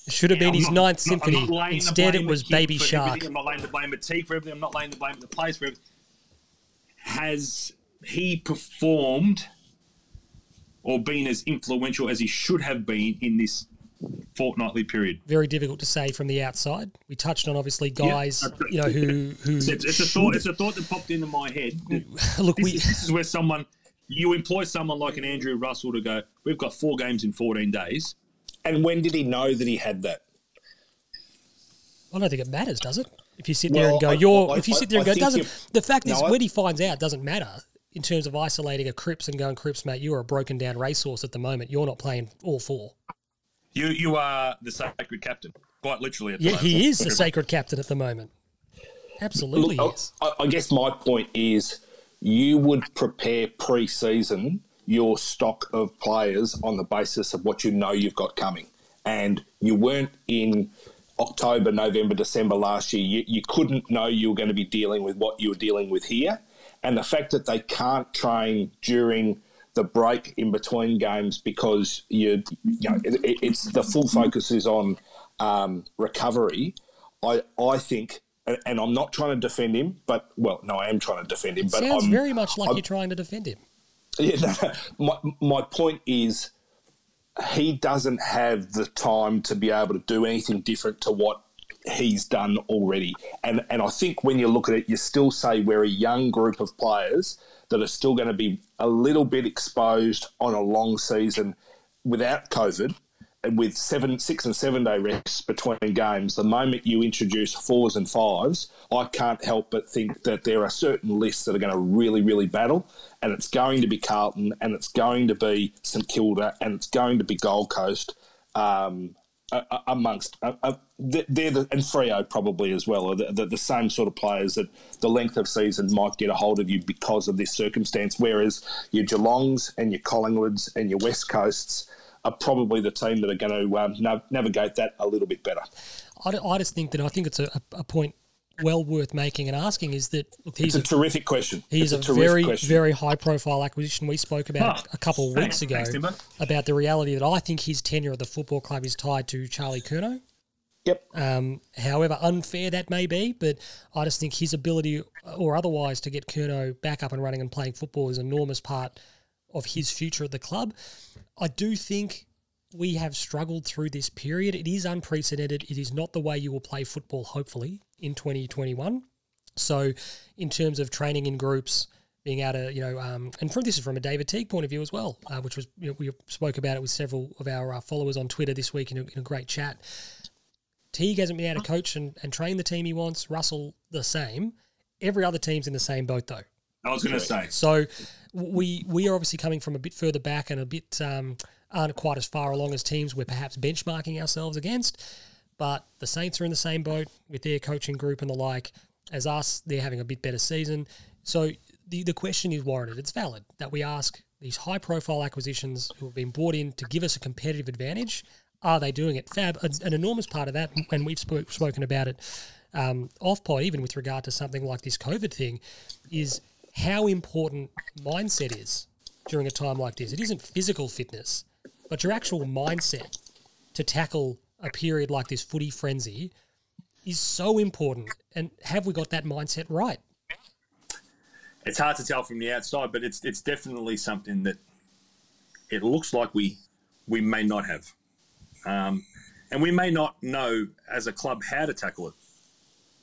It should have been his not- ninth symphony. not Instead, it was Baby Shark. I'm not laying the blame at T for everything. I'm not laying the blame at the players for everything. Has he performed or been as influential as he should have been in this fortnightly period? Very difficult to say from the outside. We touched on obviously guys, right. you know, who who It's, it's a thought. It's a thought that popped into my head. look. This, We this is where someone you employ someone like an Andrew Russell to go. We've got four games in 14 days. And when did he know that he had that? I don't think it matters, does it? If you sit there and go, I- you're. I- if you sit there and go, think doesn't. you- The fact is, No, I- when he finds out, doesn't matter in terms of isolating a Cripps and going, Cripps, mate, you are a broken down racehorse at the moment. You're not playing all four. You you are the sacred captain, quite literally. At the Yeah, moment. he is the sacred captain at the moment. Absolutely, Look, is. I, I guess my point is you would prepare pre-season your stock of players on the basis of what you know you've got coming, and you weren't in October, November, December last year. You, you couldn't know you were going to be dealing with what you were dealing with here, and the fact that they can't train during the break in between games because you, you know, it, it- it's the full focus is on um, recovery. I I think, and- and I'm not trying to defend him, but well, no, I am trying to defend him. but Sounds I'm, very much like I'm- you're trying to defend him. Yeah, no, my, my point is he doesn't have the time to be able to do anything different to what he's done already. And and I think when you look at it, you still say we're a young group of players that are still going to be a little bit exposed on a long season without COVID with seven, six and seven day rests between games. The moment you introduce fours and fives, I can't help but think that there are certain lists that are going to really, really battle, and it's going to be Carlton, and it's going to be St Kilda, and it's going to be Gold Coast. Um, amongst uh, they're the and Freo probably as well are the, the, the same sort of players that the length of season might get a hold of you because of this circumstance. Whereas your Geelongs and your Collingwoods and your West Coasts are probably the team that are going to um, nav- navigate that a little bit better. I, I just think that I think it's a, a point well worth making and asking is that look, he's It's a a, terrific question. he's it's a, a, very question. very high profile acquisition. We spoke about Oh, a couple of thanks- weeks ago thanks, about the reality that I think his tenure at the football club is tied to Charlie Curnow. Yep. Um, however unfair that may be, but I just think his ability or otherwise to get Curnow back up and running and playing football is an enormous part of his future at the club. I do think we have struggled through this period. It is unprecedented. It is not the way you will play football, hopefully, in 2021. So, in terms of training in groups, being able to, you know, um, and from this is from a David Teague point of view as well, uh, which was you know, we spoke about it with several of our uh, followers on Twitter this week in a, in a great chat. Teague hasn't been able to coach and, and train the team he wants. Russell the same. Every other team's in the same boat though. I was going to say. So we we are obviously coming from a bit further back and a bit um, aren't quite as far along as teams we're perhaps benchmarking ourselves against. But the Saints are in the same boat with their coaching group and the like as us. They're having a bit better season. So the, the question is warranted. It's valid that we ask these high profile acquisitions who have been brought in to give us a competitive advantage. Are they doing it? Fab, an, enormous part of that, and we've spoke, spoken about it um, off pod, even with regard to something like this COVID thing, is how important mindset is during a time like this. It isn't physical fitness, but your actual mindset to tackle a period like this footy frenzy is so important. And have we got that mindset right? It's hard to tell from the outside, but it's it's definitely something that it looks like we we may not have, um, and we may not know as a club how to tackle it.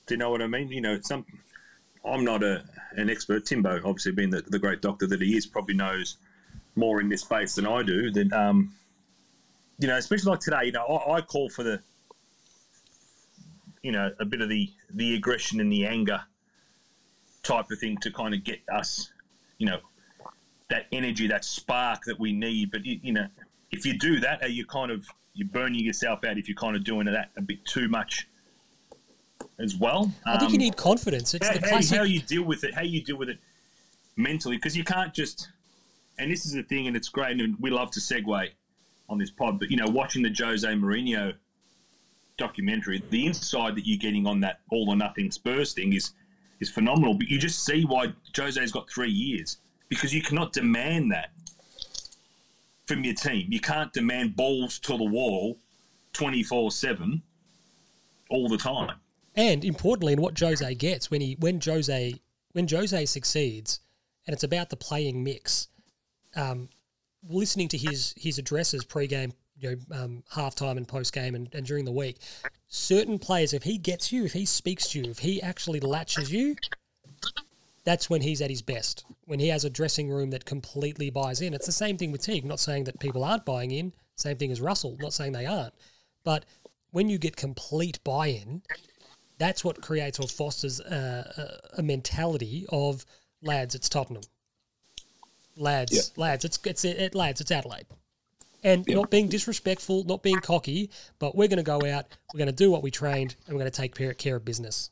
Do you know what I mean? You know, some. I'm not a an expert. Timbo, obviously, being the, the great doctor that he is, probably knows more in this space than I do. That um, you know, especially like today, you know, I, I call for the, you know, a bit of the the aggression and the anger type of thing to kind of get us, you know, that energy, that spark that we need. But you, you know, if you do that, are you kind of you're burning yourself out if you're kind of doing that a bit too much as well. I think you Um, need confidence. It's how, the classic. how you deal with it, how you deal with it mentally, because you can't just. And this is the thing, and it's great, and we love to segue on this pod. But you know, watching the Jose Mourinho documentary, the inside that you're getting on that all or nothing Spurs thing is is phenomenal. But you just see why Jose's got three years because you cannot demand that from your team. You can't demand balls to the wall, twenty four seven, all the time. And importantly, in what Jose gets when he when Jose when Jose succeeds, and it's about the playing mix. Um, listening to his his addresses pre-game, you know, um, halftime and post-game, and, and during the week, certain players, if he gets you, if he speaks to you, if he actually latches you, that's when he's at his best. When he has a dressing room that completely buys in. It's the same thing with Teague. Not saying that people aren't buying in. Same thing as Russell. Not saying they aren't. But when you get complete buy-in, that's what creates or fosters a, a, a mentality of lads. It's Tottenham. Lads, Yeah. lads. It's it's it, lads. It's Adelaide. And not being disrespectful, not being cocky, but we're going to go out. We're going to do what we trained, and we're going to take care of business.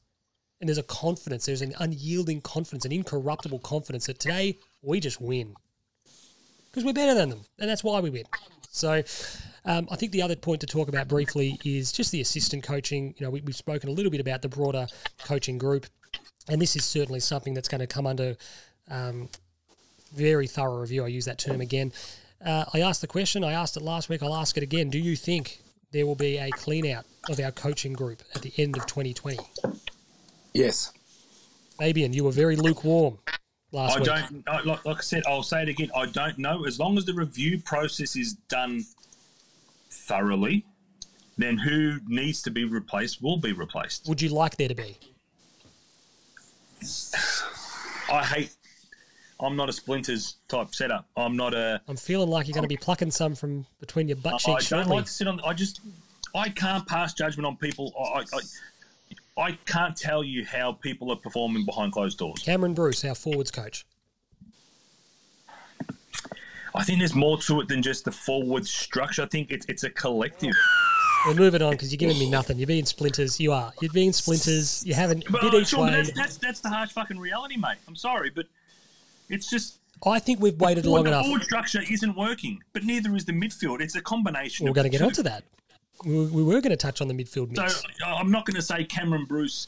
And there's a confidence. There's an unyielding confidence, an incorruptible confidence that today we just win because we're better than them, and that's why we win. So, um, I think the other point to talk about briefly is just the assistant coaching. You know, we, we've spoken a little bit about the broader coaching group, and this is certainly something that's going to come under um, very thorough review. I use that term again. Uh, I asked the question. I asked it last week. I'll ask it again. Do you think there will be a clean out of our coaching group at the end of 2020? Yes. Fabian, you were very lukewarm last week. I week. don't I- like, like I said. I'll say it again. I don't know. As long as the review process is done thoroughly, then who needs to be replaced will be replaced. Would you like there to be? I hate. I'm not a splinters type setup. I'm not a. I'm feeling like you're going to be plucking some from between your butt cheeks. I don't like to sit on. I just. I can't pass judgment on people. I, I, I can't tell you how people are performing behind closed doors. Cameron Bruce, our forwards coach. I think there's more to it than just the forward structure. I think it's it's a collective. We're moving on because you're giving me nothing. You're being splinters. You are. You're being splinters. You haven't But, bit uh, each but way. that's, that's that's the harsh fucking reality, mate. I'm sorry, but it's just I think we've waited long the enough. forward structure isn't working, but neither is the midfield. It's a combination. We're going to get two. onto that. We, we were going to touch on the midfield So mix. uh, I'm not going to say Cameron Bruce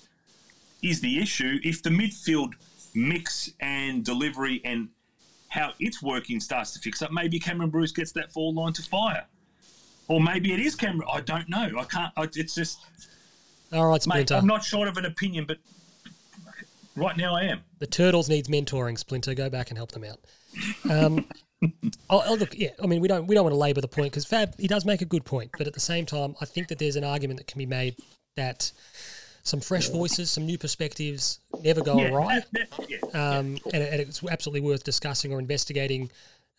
is the issue. If the midfield mix and delivery and how it's working starts to fix up, maybe Cameron Bruce gets that forward line to fire. Or maybe it is Cameron. I don't know. I can't. I, it's just, All right, mate. Splinter. I'm not short of an opinion, but right now I am. the Turtles needs mentoring. Splinter, go back and help them out. Um, oh, oh, look, yeah. I mean, we don't we don't want to labour the point because Fab he does make a good point, but at the same time, I think that there's an argument that can be made that some fresh voices, some new perspectives, never go Yeah, awry. that- that- yeah. um, and, and it's absolutely worth discussing or investigating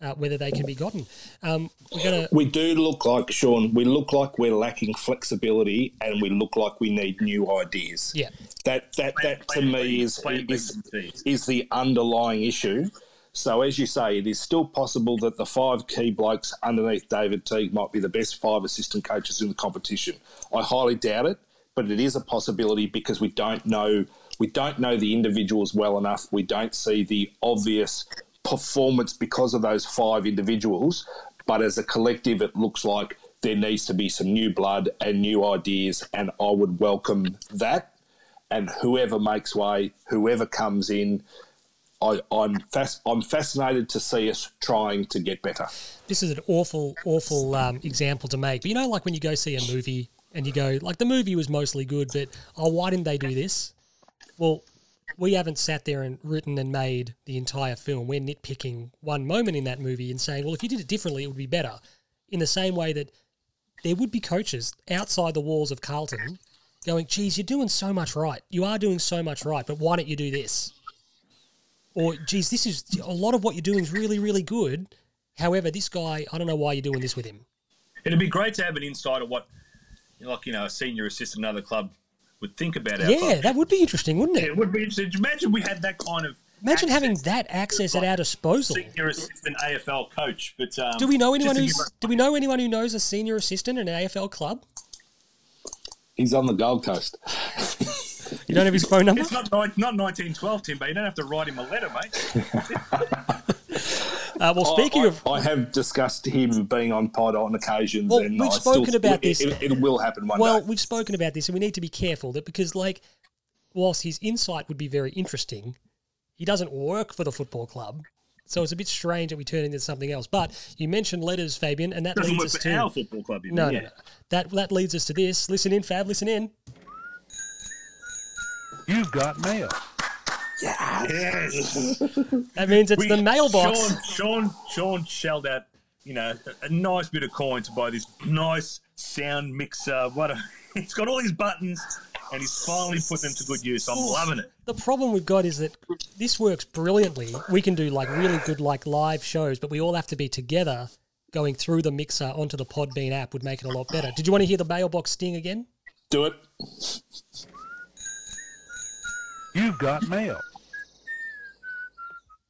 uh, whether they can be gotten. Um, we're gonna We do look like, Sean, we look like we're lacking flexibility and we look like we need new ideas. yeah. That that that to Plan me B, is plan is, and is the underlying issue. So as you say, it is still possible that the five key blokes underneath David Teague might be the best five assistant coaches in the competition. I highly doubt it, but it is a possibility because we don't know we don't know the individuals well enough. We don't see the obvious performance because of those five individuals. But as a collective, it looks like there needs to be some new blood and new ideas, and I would welcome that and whoever makes way, whoever comes in, I, I'm fas- I'm fascinated to see us trying to get better. this is an awful, awful um, example to make. But you know, like when you go see a movie and you go, like the movie was mostly good, but oh, why didn't they do this? Well, we haven't sat there and written and made the entire film. We're nitpicking one moment in that movie and saying, well, if you did it differently, it would be better. In the same way that there would be coaches outside the walls of Carlton going, geez, you're doing so much right. You are doing so much right, but why don't you do this? Or, geez, this is a lot of what you're doing is really, really good. However, this guy, I don't know why you're doing this with him. It'd be great to have an insight of what, like you know, a senior assistant at another club would think about our Yeah, club. that would be interesting, wouldn't it? It would be interesting. Imagine we had that kind of. Imagine having that access at our disposal. Senior assistant AFL coach, but um, Do we know anyone just who's? give Do we know anyone who knows a senior assistant in an AFL club? He's on the Gold Coast. You don't have his phone number? It's not not 1912, Tim, but you don't have to write him a letter, mate. Uh, well, speaking I, of. I have discussed him being on pod on occasions, Well, and we've I spoken still, about it, this. It, it will happen one Well, day. Well, we've spoken about this, and we need to be careful that because, like, whilst his insight would be very interesting, he doesn't work for the football club. So it's a bit strange that we turn into something else. But you mentioned letters, Fabian, and that Doesn't leads us to our football club. Even. no, yeah. no, no. That that leads us to this. Listen in, Fab. Listen in. You've got mail. Yes. That means it's We- the mailbox. Sean, Sean, Sean shelled out, you know, a, a nice bit of coin to buy this nice sound mixer. What a, he's got all these buttons, and he's finally put them to good use. I'm loving it. The problem we've got is that this works brilliantly. We can do like really good like live shows, but we all have to be together. Going through the mixer onto the Podbean app would make it a lot better. Did you want to hear the mailbox sting again? Do it. You've got mail.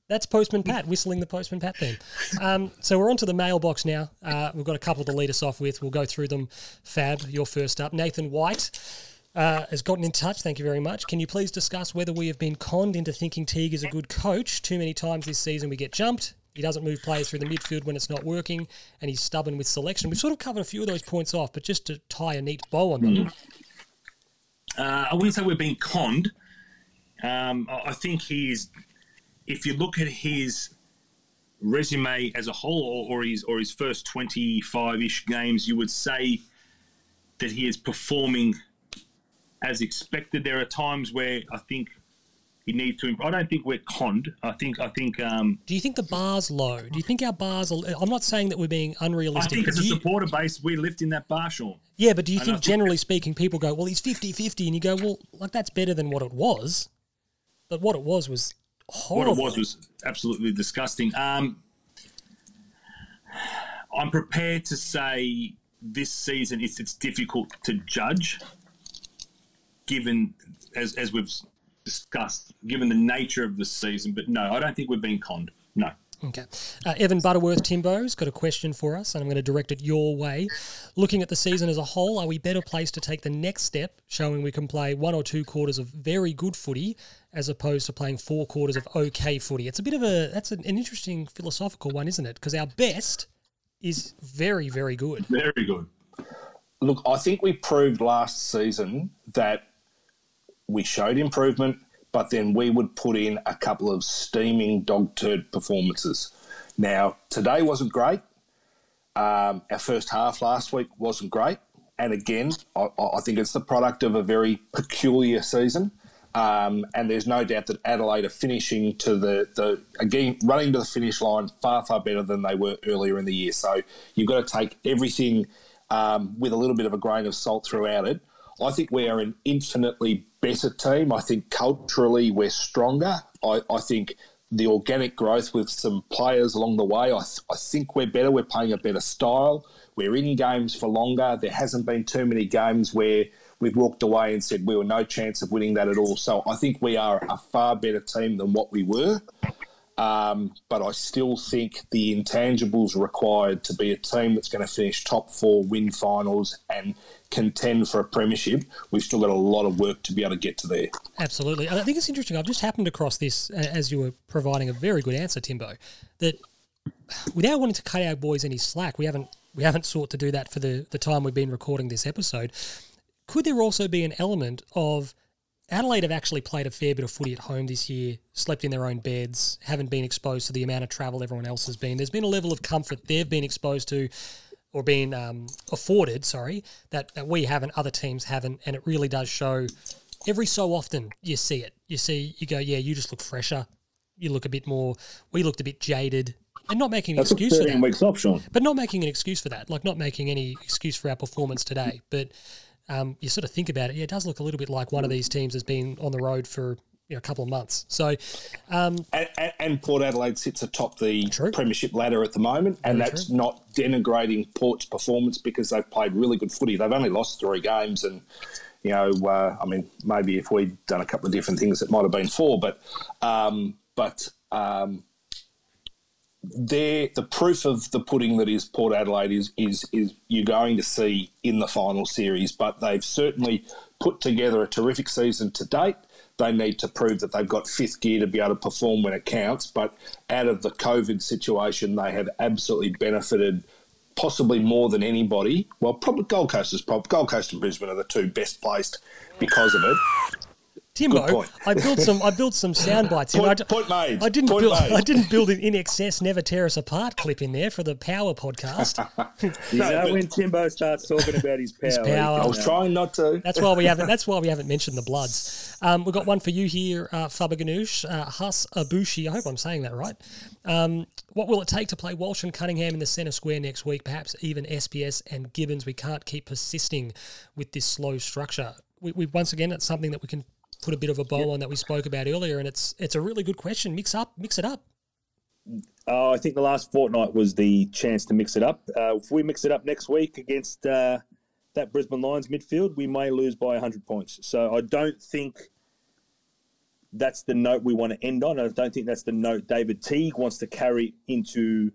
That's Postman Pat whistling the Postman Pat theme. Um, so we're on to the mailbox now. Uh, we've got a couple to lead us off with. We'll go through them. Fab, you're first up. Nathan White uh, has gotten in touch. Thank you very much. Can you please discuss whether we have been conned into thinking Teague is a good coach? Too many times this season we get jumped. He doesn't move players through the midfield when it's not working, and he's stubborn with selection. We've sort of covered a few of those points off, but just to tie a neat bow on them. Uh, I wouldn't say we're being conned. Um, I think he's, if you look at his resume as a whole, or, or his or his first twenty five ish games, you would say that he is performing as expected. There are times where I think he needs to. Improve. I don't think we're conned. I think I think um, Do you think the bar's low? Do you think our bars are? I'm not saying that we're being unrealistic. I think as a you- supporter base, we're in that bar, Sean. Yeah, but do you think generally speaking, people go, well, he's 50 50, and you go, well, like that's better than what it was. But what it was was horrible. what it was was absolutely disgusting. Um, I'm prepared to say this season it's it's difficult to judge, given as as we've discussed, given the nature of the season. But no, I don't think we've been conned. No. Okay. Uh, Evan Butterworth Timbo's got a question for us, and I'm going to direct it your way. Looking at the season as a whole, are we better placed to take the next step, showing we can play one or two quarters of very good footy as opposed to playing four quarters of okay footy? It's a bit of a that's an, an interesting philosophical one, isn't it? Because our best is very, very good. Very good. Look, I think we proved last season that we showed improvement, but then we would put in a couple of steaming dog turd performances. Now, today wasn't great. Um, our first half last week wasn't great. And again, I, I think it's the product of a very peculiar season. Um, and there's no doubt that Adelaide are finishing to the, the again running to the finish line far far better than they were earlier in the year. So you've got to take everything um, with a little bit of a grain of salt throughout it. I think we are an infinitely better team. I think culturally we're stronger. I, I think the organic growth with some players along the way, I, th- I think we're better. We're playing a better style. We're in games for longer. There hasn't been too many games where we've walked away and said we were no chance of winning that at all. So I think we are a far better team than what we were. Um, but I still think the intangibles required to be a team that's going to finish top four, win finals, and contend for a premiership, we've still got a lot of work to be able to get to there. Absolutely. And I think it's interesting. I've just happened across this as you were providing a very good answer, Timbo, that without wanting to cut our boys any slack, we haven't we haven't sought to do that for the, the time we've been recording this episode. Could there also be an element of Adelaide have actually played a fair bit of footy at home this year, slept in their own beds, haven't been exposed to the amount of travel everyone else has been. There's been a level of comfort they've been exposed to or been um, afforded, sorry, that, that we haven't, other teams haven't, and it really does show every so often you see it. You see, you go, yeah, you just look fresher. You look a bit more, we looked a bit jaded. And not making an That's excuse for that. weeks off, Sean. But not making an excuse for that, like not making any excuse for our performance today. But um, you sort of think about it, yeah, it does look a little bit like one of these teams has been on the road for you know, a couple of months. So, um, And, and, and Port Adelaide sits atop the True. premiership ladder at the moment, and Very that's true. not denigrating Port's performance because they've played really good footy. They've only lost three games, and you know, uh, I mean, maybe if we'd done a couple of different things, it might have been four. But, um, but um, there the proof of the pudding that is Port Adelaide is is is you're going to see in the final series, but they've certainly put together a terrific season to date. They need to prove that they've got fifth gear to be able to perform when it counts. But out of the COVID situation, they have absolutely benefited, possibly more than anybody. Well, probably Gold Coast is probably Gold Coast and Brisbane are the two best placed because of it. Timbo, I built some. I built some sound bites. here. Point- I, d- point made. I didn't Point build. made. I didn't build an in excess, never tear us apart clip in there for the Power podcast. You know when Timbo starts talking about his power. His power. I was trying not to. That's why we haven't. That's why we haven't mentioned the Bloods. Um, we've got one for you here, uh, Faber Ganoush, uh, Hus Abushi. I hope I'm saying that right. Um, what will it take to play Walsh and Cunningham in the centre square next week? Perhaps even SPS and Gibbons. We can't keep persisting with this slow structure. We, we once again, it's something that we can put a bit of a bow on that we spoke about earlier, and it's it's a really good question. Mix up, mix it up. Oh, I think the last fortnight was the chance to mix it up. Uh, if we mix it up next week against uh, that Brisbane Lions midfield, we may lose by 100 points. So I don't think that's the note we want to end on. I don't think that's the note David Teague wants to carry into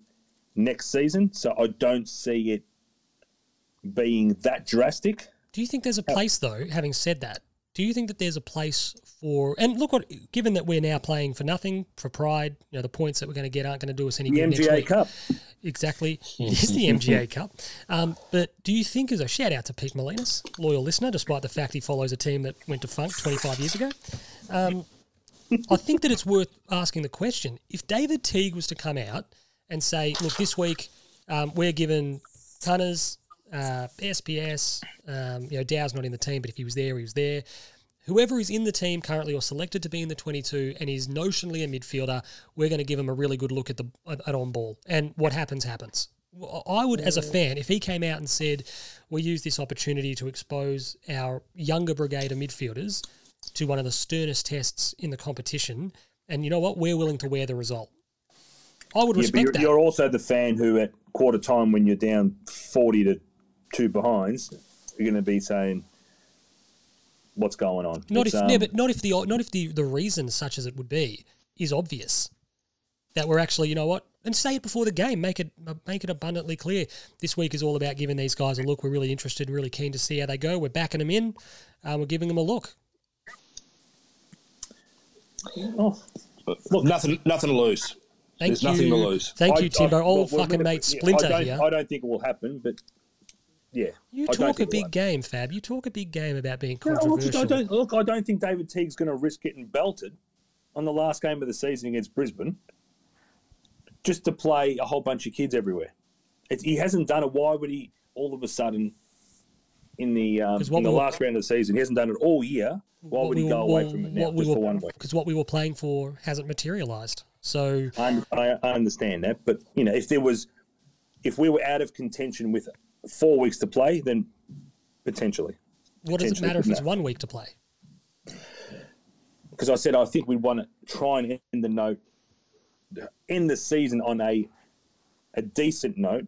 next season. So I don't see it being that drastic. Do you think there's a place though? Having said that, do you think that there's a place for? And look, what given that we're now playing for nothing for pride, you know the points that we're going to get aren't going to do us any The good next MGA week. Cup. Exactly, it is the MGA Cup. Um, but do you think, as a shout out to Pete Molinas, loyal listener, despite the fact he follows a team that went to funk 25 years ago, um, I think that it's worth asking the question: if David Teague was to come out and say, "Look, this week um, we're given Cunners, uh, SPS, um, you know, Dow's not in the team, but if he was there, he was there." Whoever is in the team currently or selected to be in the 22 and is notionally a midfielder, we're going to give him a really good look at the at, on ball. And what happens happens. I would, as a fan, if he came out and said, "We use this opportunity to expose our younger brigade of midfielders to one of the sternest tests in the competition," and you know what, we're willing to wear the result. I would Yeah, respect you're, that. you're also the fan who, at quarter time, when you're down 40 to two behinds, you're going to be saying, "What's going on?" Not It's, if, um, yeah, but not if the not if the the reason, such as it would be, is obvious. That we're actually, you know what, and say it before the game. Make it make it abundantly clear. This week is all about giving these guys a look. We're really interested, really keen to see how they go. We're backing them in. Um, we're giving them a look. oh, Look, nothing, nothing to lose. Thank There's you. nothing to lose. Thank I- you, Timbo. I- well, fucking mate yeah, Splinter I don't, here. I don't think it will happen, but yeah, You I talk a it big game, Fab. You talk a big game about being No, look. I don't look. I don't think David Teague's going to risk getting belted on the last game of the season against Brisbane just to play a whole bunch of kids everywhere. It's, he hasn't done it. Why would he all of a sudden in the um, in the we were- last round of the season? He hasn't done it all year. Why would he go away from it now just for one week? Because what we were playing for hasn't materialised. So I, I, I understand that, but you know, if there was, if we were out of contention with four weeks to play, then potentially. what does it matter if it's one week to play? because I said I think we'd want to try and end the note, end the season on a a decent note,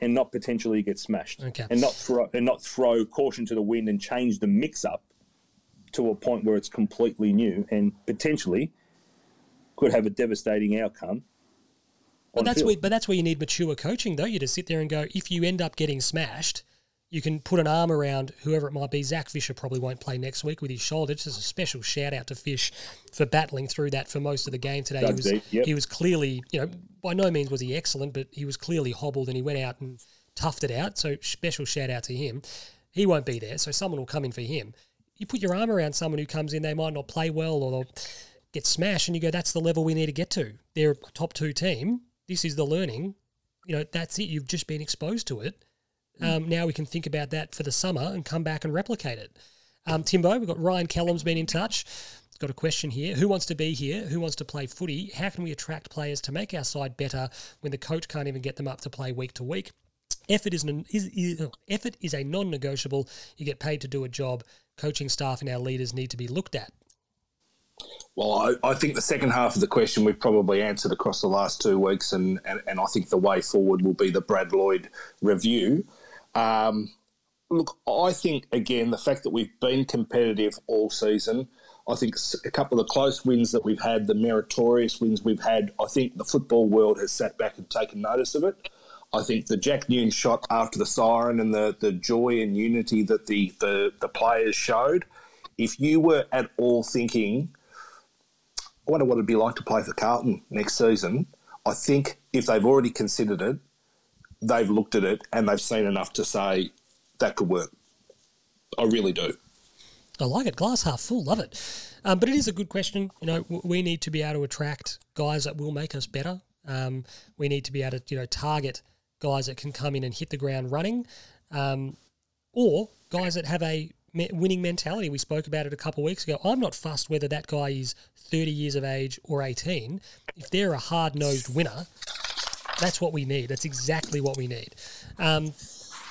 and not potentially get smashed, Okay. and not throw and not throw caution to the wind and change the mix up to a point where it's completely new and potentially could have a devastating outcome. But that's field. where, but that's where you need mature coaching, though. You just sit there and go, if you end up getting smashed, you can put an arm around whoever it might be. Zac Fisher probably won't play next week with his shoulder. Just as a special shout out to Fish for battling through that for most of the game today. He was, deep, yep. he was clearly, you know, by no means was he excellent, but he was clearly hobbled and he went out and toughed it out. So special shout out to him. He won't be there, so someone will come in for him. You put your arm around someone who comes in, they might not play well or they'll get smashed, and you go, "That's the level we need to get to." They're a top two team. This is the learning. You know, that's it. You've just been exposed to it. Um, now we can think about that for the summer and come back and replicate it. Um, Timbo, we've got Ryan Callum's been in touch. He's got a question here. Who wants to be here? Who wants to play footy? How can we attract players to make our side better when the coach can't even get them up to play week to week? Effort is, an, is, is effort is a non-negotiable. You get paid to do a job. Coaching staff and our leaders need to be looked at. Well, I, I think the second half of the question we've probably answered across the last two weeks, and, and, and I think the way forward will be the Brad Lloyd review. Um, look, I think, again, the fact that we've been competitive all season, I think a couple of the close wins that we've had, the meritorious wins we've had, I think the football world has sat back and taken notice of it. I think the Jack Newnes shot after the siren and the, the joy and unity that the, the, the players showed. If you were at all thinking, I wonder what it'd be like to play for Carlton next season, I think if they've already considered it, they've looked at it and they've seen enough to say that could work. I really do. I like it. Glass half full. Love it. Um, but it is a good question. You know, we need to be able to attract guys that will make us better. Um, we need to be able to, you know, target guys that can come in and hit the ground running, um, or guys that have a winning mentality. We spoke about it a couple weeks ago. I'm not fussed whether that guy is 30 years of age or 18. If they're a hard nosed winner, that's what we need. That's exactly what we need. Um,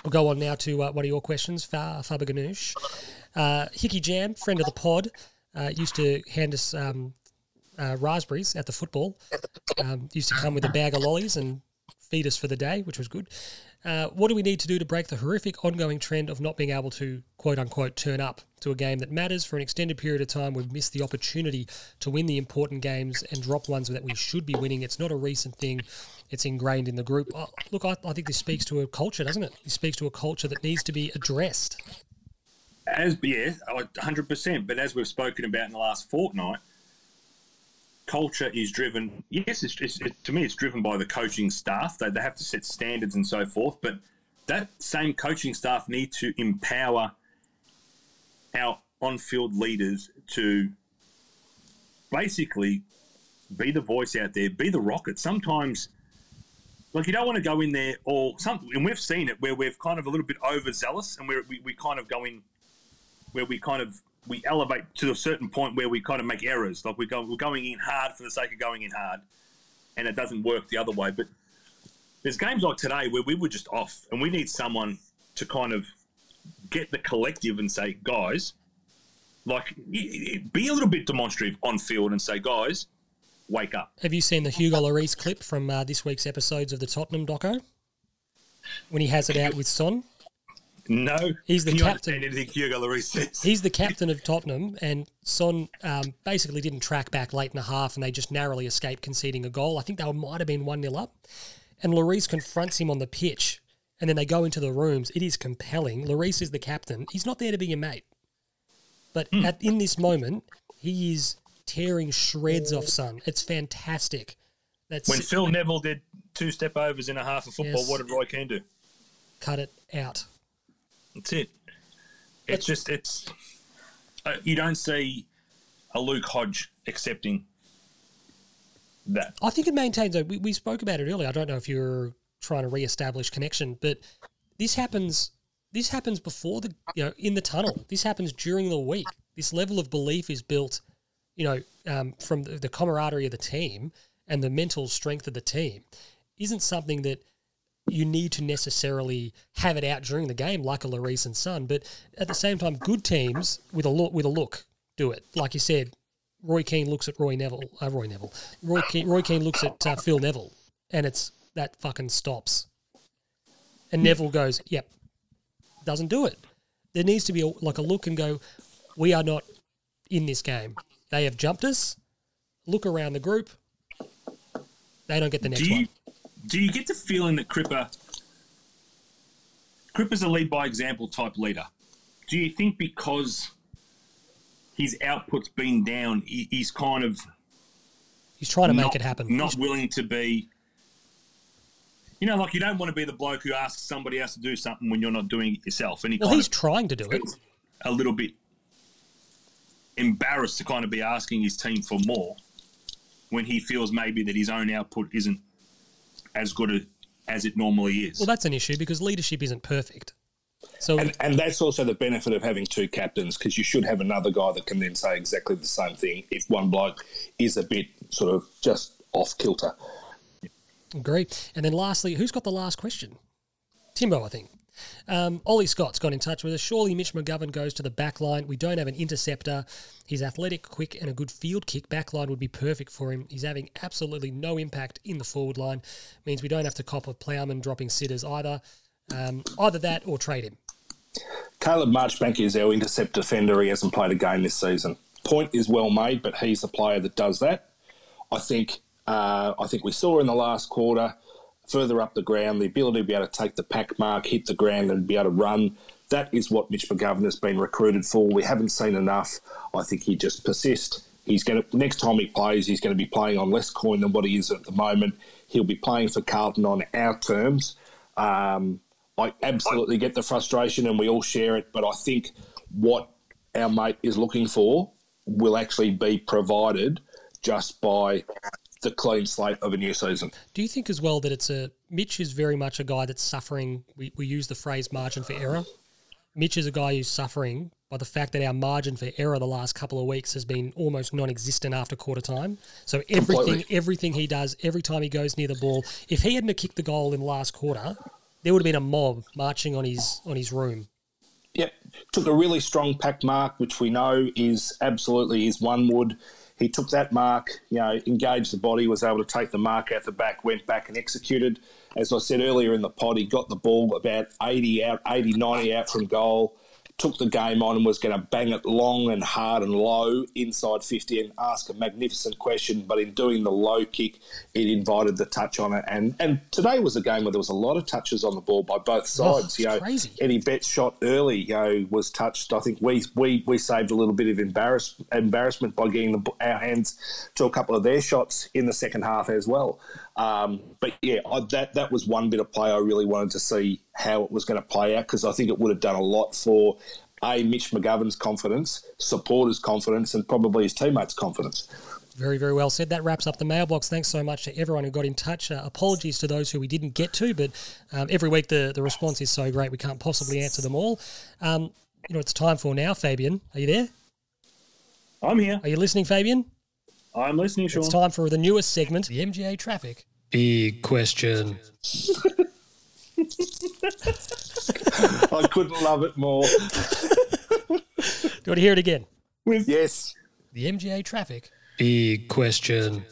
I'll go on now to uh, one of your questions, Fa- Faber Ganoush. Uh, Hickey Jam, friend of the pod, uh, used to hand us um, uh, raspberries at the football. Um, used to come with a bag of lollies and feed us for the day, which was good. Uh, what do we need to do to break the horrific ongoing trend of not being able to quote unquote turn up to a game that matters for an extended period of time? We've missed the opportunity to win the important games and drop ones that we should be winning. It's not a recent thing. It's ingrained in the group. Oh, look, I, I think this speaks to a culture, doesn't it? This speaks to a culture that needs to be addressed. As yeah, hundred percent. But as we've spoken about in the last fortnight, culture is driven. Yes, it's, it's it, to me, it's driven by the coaching staff. They, they have to set standards and so forth. But that same coaching staff need to empower our on-field leaders to basically be the voice out there, be the rocket. Sometimes, like you don't want to go in there or something, and we've seen it where we've kind of a little bit overzealous, and we we kind of go in where we kind of we elevate to a certain point where we kind of make errors. Like we go, we're going in hard for the sake of going in hard, and it doesn't work the other way. But there's games like today where we were just off, and we need someone to kind of get the collective and say, guys, like be a little bit demonstrative on field and say, guys, wake up. Have you seen the Hugo Lloris clip from uh, this week's episodes of the Tottenham doco? When he has it out with Son, No, He's the Can you captain. understand Anything Hugo Lloris says. he's the captain of Tottenham, and Son um, basically didn't track back late in the half, and they just narrowly escaped conceding a goal. I think they might have been one 0 up, and Lloris confronts him on the pitch, and then they go into the rooms. It is compelling. Lloris is the captain. He's not there to be your mate, but Hmm. at in this moment, he is tearing shreds off Son. It's fantastic. That's When Phil Neville did two step overs in a half of football, Yes. what did Roy Keane do? cut it out. That's it. It's just it's uh, you don't see a Luke Hodge accepting that. I think it maintains. though, We, we spoke about it earlier. I don't know if you're trying to re-establish connection, but this happens. This happens before the you know in the tunnel. This happens during the week. This level of belief is built, you know, um, from the, the camaraderie of the team and the mental strength of the team. Isn't something that you need to necessarily have it out during the game like a Lloris and Son, but at the same time, good teams with a look with a look do it. Like you said, Roy Keane looks at Roy Neville. Uh, Roy Neville. Roy Keane, Roy Keane looks at uh, Phil Neville, and it's that fucking stops. And Neville goes, "Yep," doesn't do it. There needs to be a, like a look and go, "We are not in this game. They have jumped us. Look around the group. They don't get the next Do you one." Do you get the feeling that Cripper Cripper's a lead by example type leader? Do you think because his output's been down, he- he's kind of He's trying to make it happen. Not willing to be. You know, like you don't want to be the bloke who asks somebody else to do something when you're not doing it yourself. And he well, he's of trying to do it. a little bit embarrassed to kind of be asking his team for more when he feels maybe that his own output isn't as good a, as it normally is. Well, that's an issue because leadership isn't perfect. So And, and that's also the benefit of having two captains because you should have another guy that can then say exactly the same thing if one bloke is a bit sort of just off kilter. Agree. And then lastly, who's got the last question? Timbo, I think. Um, Ollie Scott's got in touch with us. Surely Mitch McGovern goes to the back line. We don't have an interceptor. He's athletic, quick, and a good field kick. Back line would be perfect for him. He's having absolutely no impact in the forward line. Means we don't have to cop a Plowman dropping sitters either. Um, either that or trade him. Caleb Marchbank is our intercept defender. He hasn't played a game this season. point is well made, but he's the player that does that. I think uh, I think we saw in the last quarter, further up the ground, the ability to be able to take the pack mark, hit the ground, and be able to run. That is what Mitch McGovern has been recruited for. We haven't seen enough. I think he just persists. He's going to next time he plays, he's going to be playing on less coin than what he is at the moment. He'll be playing for Carlton on our terms. Um, I absolutely get the frustration, and we all share it. But I think what our mate is looking for will actually be provided just by the clean slate of a new season. Do you think as well that it's a Mitch is very much a guy that's suffering? We, we use the phrase margin for error. Mitch is a guy who's suffering by the fact that our margin for error the last couple of weeks has been almost non-existent after quarter time. So everything Completely. everything he does every time he goes near the ball, if he hadn't kicked the goal in the last quarter, there would have been a mob marching on his on his room. Yep. Took a really strong pack mark, which we know is absolutely his one wood. He took that mark, you know, engaged the body, was able to take the mark out the back, went back and executed. As I said earlier in the pod, he got the ball about 80 out, 80, 90 out from goal, took the game on and was going to bang it long and hard and low inside 50 and ask a magnificent question. But in doing the low kick, it invited the touch on it. And and today was a game where there was a lot of touches on the ball by both Oh, sides. it's you know, crazy. Eddie Betts shot early, you know, was touched. I think we we, we saved a little bit of embarrass, embarrassment by getting the, our hands to a couple of their shots in the second half as well. Um, but yeah, I, that that was one bit of play I really wanted to see how it was going to play out because I think it would have done a lot for a Mitch McGovern's confidence, supporters' confidence, and probably his teammates' confidence. Very, very well said. That wraps up the mailbox. Thanks so much to everyone who got in touch. Uh, apologies to those who we didn't get to, but um, every week the, the response is so great we can't possibly answer them all. Um, you know, it's time for now, Fabian. Are you there? I'm here. Are you listening, Fabian? I'm listening, Sean. It's time for the newest segment, the MGA traffic. Big question. I couldn't love it more. Do you want to hear it again? Yes. The MGA traffic. Big question.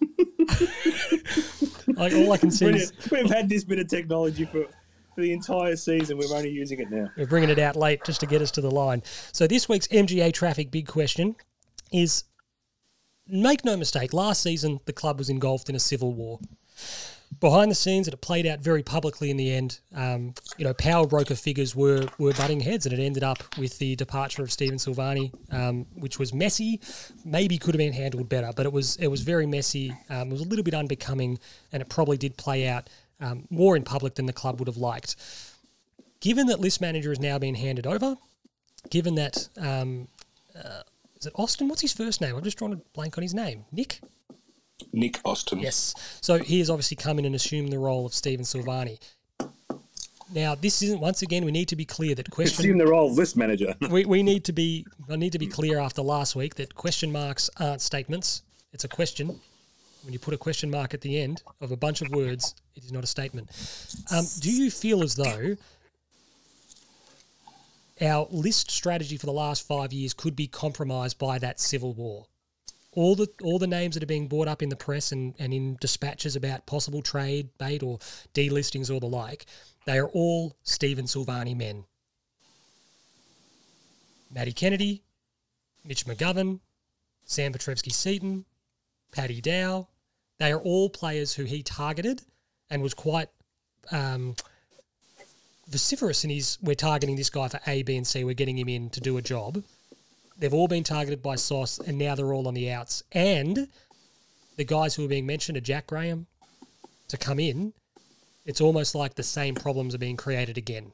like all I can see is We've had this bit of technology for, for the entire season. We're only using it now. We're bringing it out late just to get us to the line. So this week's MGA traffic big question is make no mistake, last season the club was engulfed in a civil war. Behind the scenes, it played out very publicly in the end. Um, you know, power broker figures were were butting heads, and it ended up with the departure of Stephen Silvagni, um, which was messy. Maybe could have been handled better, but it was it was very messy. Um, it was a little bit unbecoming, and it probably did play out um, more in public than the club would have liked given that list manager is now being handed over, given that um, uh, is it Austin? What's his first name? I'm just trying to blank on his name. Nick. Nick Austin. Yes. So he has obviously come in and assumed the role of Stephen Silvagni. Now, this isn't. Once again, we need to be clear that question. Assume the role of list manager. we, we need to be. I need to be clear after last week that question marks aren't statements. It's a question. When you put a question mark at the end of a bunch of words, it is not a statement. Um, do you feel as though our list strategy for the last five years could be compromised by that civil war? All the all the names that are being brought up in the press and, and in dispatches about possible trade, bait, or delistings or the like, they are all Stephen Silvagni men. Matty Kennedy, Mitch McGovern, Sam Petrevski-Seton, Paddy Dow. They are all players who he targeted and was quite um, vociferous in his we're targeting this guy for A, B, and C. We're getting him in to do a job. They've all been targeted by Sauce, and now they're all on the outs. And the guys who are being mentioned are Jack Graham to come in. It's almost like the same problems are being created again.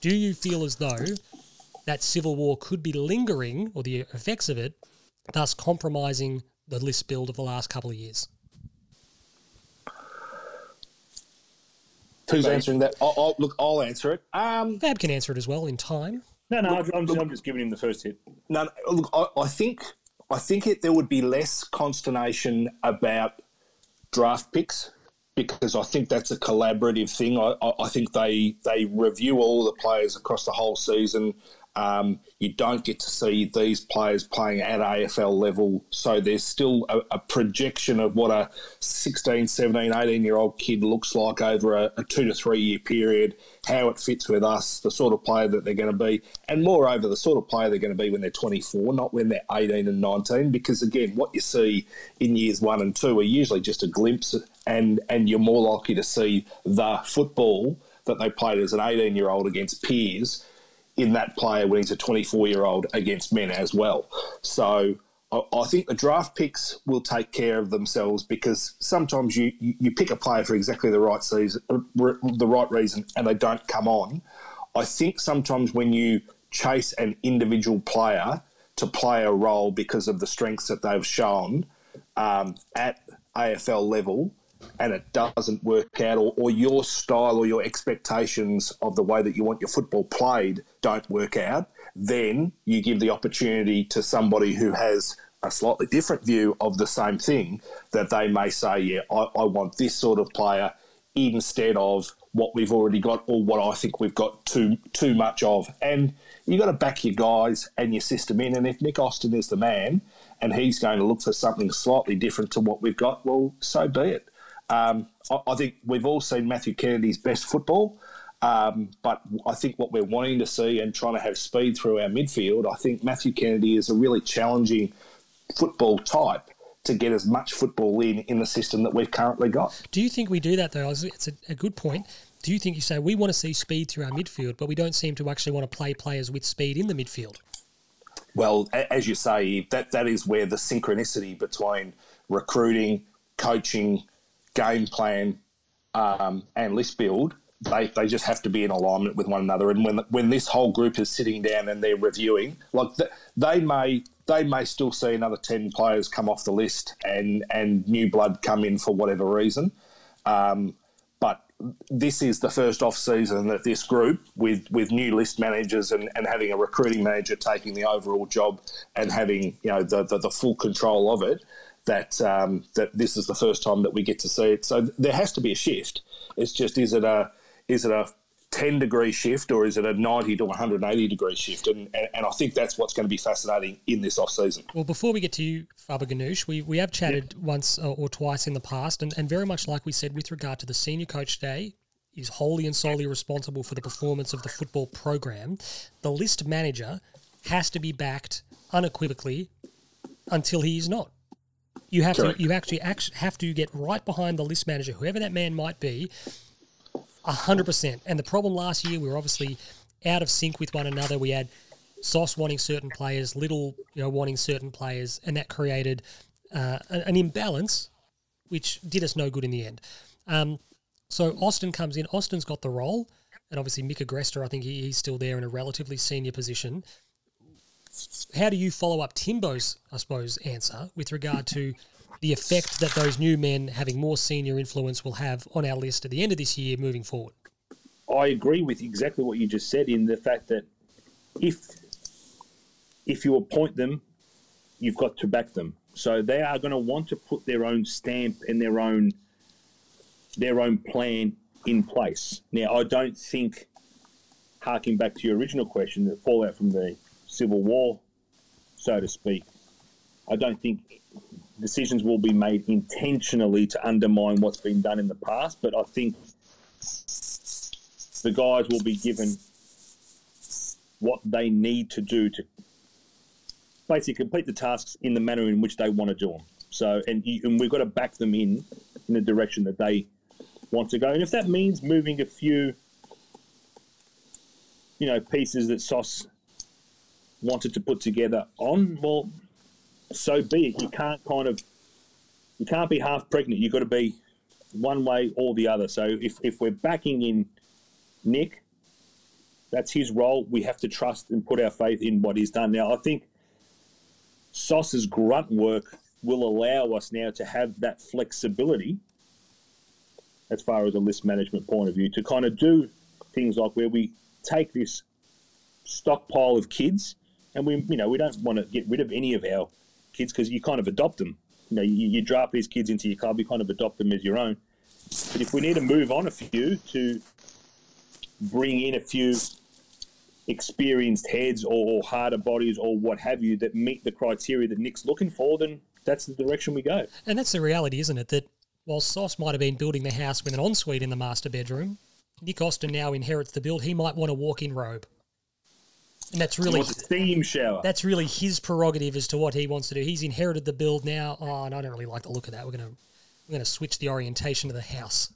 Do you feel as though that civil war could be lingering, or the effects of it, thus compromising the list build of the last couple of years? Who's answering that? I'll, I'll, look, I'll answer it. Um, Fab can answer it as well in time. No, no, I'm just, I'm just giving him the first hit. No, no, look, I, I think I think it, there would be less consternation about draft picks because I think that's a collaborative thing. I, I, I think they they review all the players across the whole season. Um, you don't get to see these players playing at AFL level. So there's still a, a projection of what a 16, 17, 18 year old kid looks like over a, a two to three year period, how it fits with us, the sort of player that they're going to be, and moreover, the sort of player they're going to be when they're 24, not when they're 18 and 19. Because again, what you see in years one and two are usually just a glimpse, and, and you're more likely to see the football that they played as an 18 year old against peers in that player when he's a 24 year old against men as well. So I, think the draft picks will take care of themselves because sometimes you, you, pick a player for exactly the right season, the right reason, and they don't come on. I think sometimes when you chase an individual player to play a role because of the strengths that they've shown um, at AFL level, and it doesn't work out, or, or your style or your expectations of the way that you want your football played don't work out, then you give the opportunity to somebody who has a slightly different view of the same thing that they may say, yeah, I, I want this sort of player instead of what we've already got or what I think we've got too too much of. And you've got to back your guys and your system in. And if Nick Austin is the man and he's going to look for something slightly different to what we've got, well, so be it. Um, I, I, think we've all seen Matthew Kennedy's best football, um, but I think what we're wanting to see and trying to have speed through our midfield, I think Matthew Kennedy is a really challenging football type to get as much football in in the system that we've currently got. Do you think we do that though? It's a, a good point. Do you think you say we want to see speed through our midfield, but we don't seem to actually want to play players with speed in the midfield? Well, as you say, that that is where the synchronicity between recruiting, coaching, game plan um, and list build, they, they just have to be in alignment with one another. And when when this whole group is sitting down and they're reviewing, like they may they may still see another ten players come off the list and and new blood come in for whatever reason. Um, but this is the first off season that this group, with with new list managers and, and having a recruiting manager taking the overall job and having you know the, the, the full control of it, that um, that this is the first time that we get to see it. So there has to be a shift. It's just is it a is it a 10 degree shift or is it a 90 to 180 degree shift? And, and, I think that's what's going to be fascinating in this off season. Well, before we get to you, Faber Ganoush, we, we have chatted yeah. once uh, or twice in the past, and, and very much like we said with regard to the senior coach day, is wholly and solely responsible for the performance of the football program. The list manager has to be backed unequivocally until he is not. You have Correct. to you actually act, have to get right behind the list manager, whoever that man might be, hundred percent. And the problem last year, we were obviously out of sync with one another. We had Sauce wanting certain players, Little you know wanting certain players, and that created uh, an imbalance, which did us no good in the end. Um, so Austin comes in. Austin's got the role, and obviously Mika Grester, I think he, he's still there in a relatively senior position how do you follow up Timbo's, I suppose, answer with regard to the effect that those new men having more senior influence will have on our list at the end of this year moving forward? I agree with exactly what you just said in the fact that if if you appoint them, you've got to back them. So they are going to want to put their own stamp and their own their own plan in place. Now, I don't think, harking back to your original question, the fallout from the civil war, so to speak. I don't think decisions will be made intentionally to undermine what's been done in the past, but I think the guys will be given what they need to do to basically complete the tasks in the manner in which they want to do them. So, and, and we've got to back them in in the direction that they want to go. And if that means moving a few, you know, pieces that Sauce wanted to put together on, well, so be it. You can't kind of you can't be half pregnant. You've got to be one way or the other. So if, if we're backing in Nick, that's his role. We have to trust and put our faith in what he's done. Now, I think Sauce's grunt work will allow us now to have that flexibility as far as a list management point of view to kind of do things like where we take this stockpile of kids and we you know we don't want to get rid of any of our kids because you kind of adopt them. You know, you, you draft these kids into your club, you kind of adopt them as your own. But if we need to move on a few to bring in a few experienced heads or, harder bodies or what have you that meet the criteria that Nick's looking for, then that's the direction we go. And that's the reality, isn't it? That while Sauce might have been building the house with an ensuite in the master bedroom, Nick Austin now inherits the build. He might want a walk-in robe, and that's really steam shower? that's really his prerogative as to what he wants to do. He's inherited the build now. Oh, and I don't really like the look of that. We're gonna we're gonna switch the orientation of the house.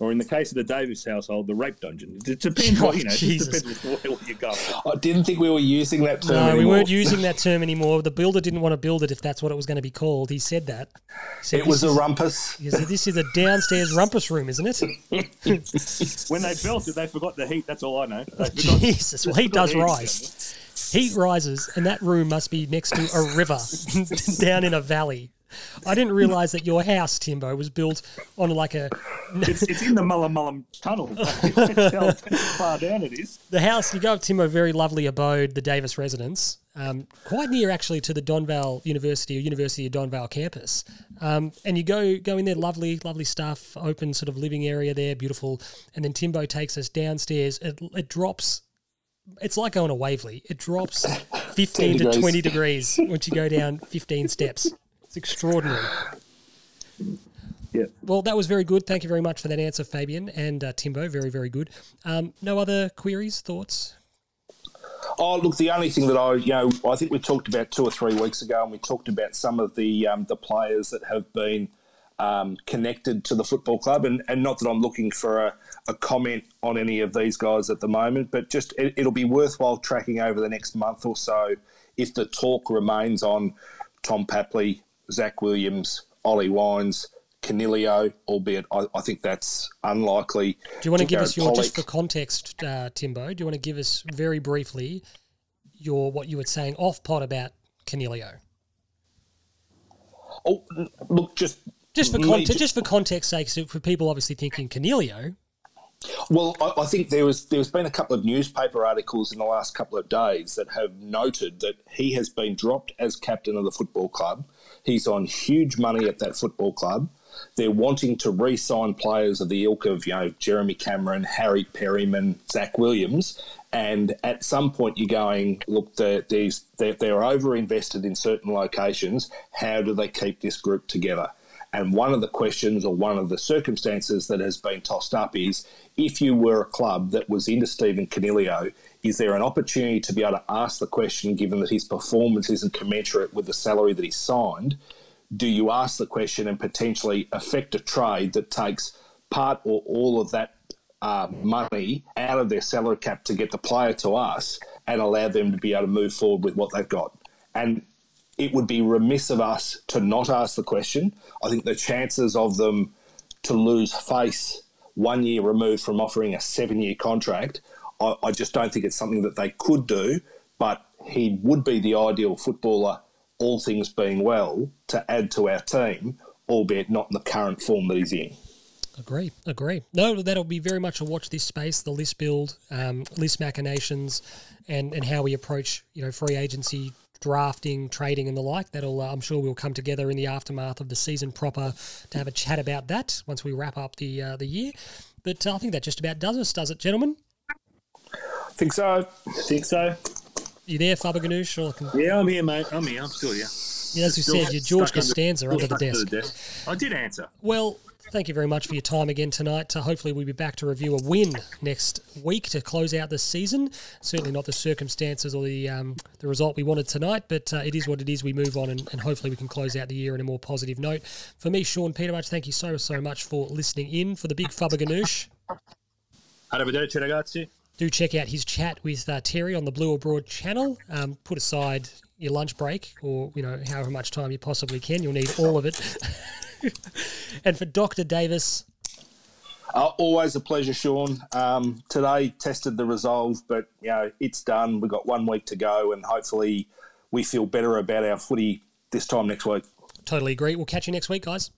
Or in the case of the Davis household, the rape dungeon. It depends what oh, you know. It Jesus. just depends where you go. I didn't think we were using that term. No, we weren't using that term anymore. The builder didn't want to build it if that's what it was going to be called. He said that. He said It was a is- rumpus. he said, this is a downstairs rumpus room, isn't it? When they built it, they forgot the heat. That's all I know. They forgot- Jesus, well, he forgot does rise. Heat rises, and that room must be next to a river down in a valley. I didn't realise that your house, Timbo, was built on like a It's, it's in the Mullam Mullum tunnel. Tell how far down it is. the house. You go up Timbo, very lovely abode, the Davis residence, um, quite near actually to the Donvale University or University of Donvale campus. Um, and you go go in there, lovely, lovely stuff, open sort of living area there, beautiful. And then Timbo takes us downstairs. It, it drops. It's like going to Waverley. It drops 15 to 20 degrees once you go down 15 steps. It's extraordinary. Yeah. Well, that was very good. Thank you very much for that answer, Fabian and uh, Timbo. Very, very good. Um, no other queries, thoughts? Oh, look, the only thing that I, you know, I think we talked about two or three weeks ago, and we talked about some of the um, the players that have been um, connected to the football club, and, and not that I'm looking for a, a comment on any of these guys at the moment, but just it, it'll be worthwhile tracking over the next month or so if the talk remains on Tom Papley, Zach Williams, Ollie Wines. Coniglio, albeit I, I think that's unlikely. Do you want to give us your, just for context, uh, Timbo, do you want to give us very briefly your what you were saying off pod about Coniglio? Oh, look, just Just for context, just for context sake, so for people obviously thinking Coniglio, Well, I, I think there was there's been a couple of newspaper articles in the last couple of days that have noted that he has been dropped as captain of the football club. He's on huge money at that football club. They're wanting to re-sign players of the ilk of you know Jeremy Cameron, Harry Perryman, Zach Williams, and at some point you're going, look, they're, they're, they're over invested in certain locations. How do they keep this group together? And one of the questions or one of the circumstances that has been tossed up is if you were a club that was into Stephen Coniglio, is there an opportunity to be able to ask the question, given that his performance isn't commensurate with the salary that he signed? Do you ask the question and potentially affect a trade that takes part or all of that uh, money out of their salary cap to get the player to us and allow them to be able to move forward with what they've got? And it would be remiss of us to not ask the question. I think the chances of them to lose face one year removed from offering a seven year contract, I, I just don't think it's something that they could do. But he would be the ideal footballer, all things being well, to add to our team, albeit not in the current form that he's in. Agree, agree. No, that'll be very much a watch this space, the list build, um, list machinations, and and how we approach you know free agency, drafting, trading, and the like. That'll uh, I'm sure we'll come together in the aftermath of the season proper to have a chat about that once we wrap up the uh, the year. But I think that just about does us, does it, gentlemen? Think so. I think so. You there, Faber Ganoush? Or can, Yeah, I'm here, mate. I'm here. I'm still here. yeah, as you Still said, you're George stuck under- Costanza still under the desk. I did answer. Well, thank you very much for your time again tonight. Uh, hopefully, we'll be back to review a win next week to close out the season. Certainly not the circumstances or the um, the result we wanted tonight, but uh, it is what it is. We move on, and, and hopefully, we can close out the year in a more positive note. For me, Sean Peter, much thank you so so much for listening in for the big Fubba Ganoush. Arrivederci, ragazzi. Do check out his chat with uh, Terry on the Blue Abroad channel. Um, put aside your lunch break, or you know, however much time you possibly can. You'll need all of it. and for Doctor Davis. Uh, always a pleasure, Sean. Um, today tested the resolve, but you know it's done. We've got one week to go, and hopefully we feel better about our footy this time next week. Totally agree. We'll catch you next week, guys.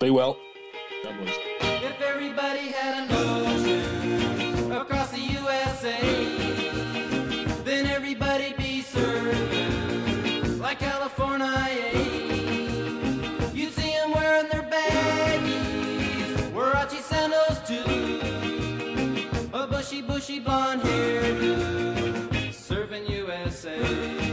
Be well. bushy blonde hairdo, serving USA.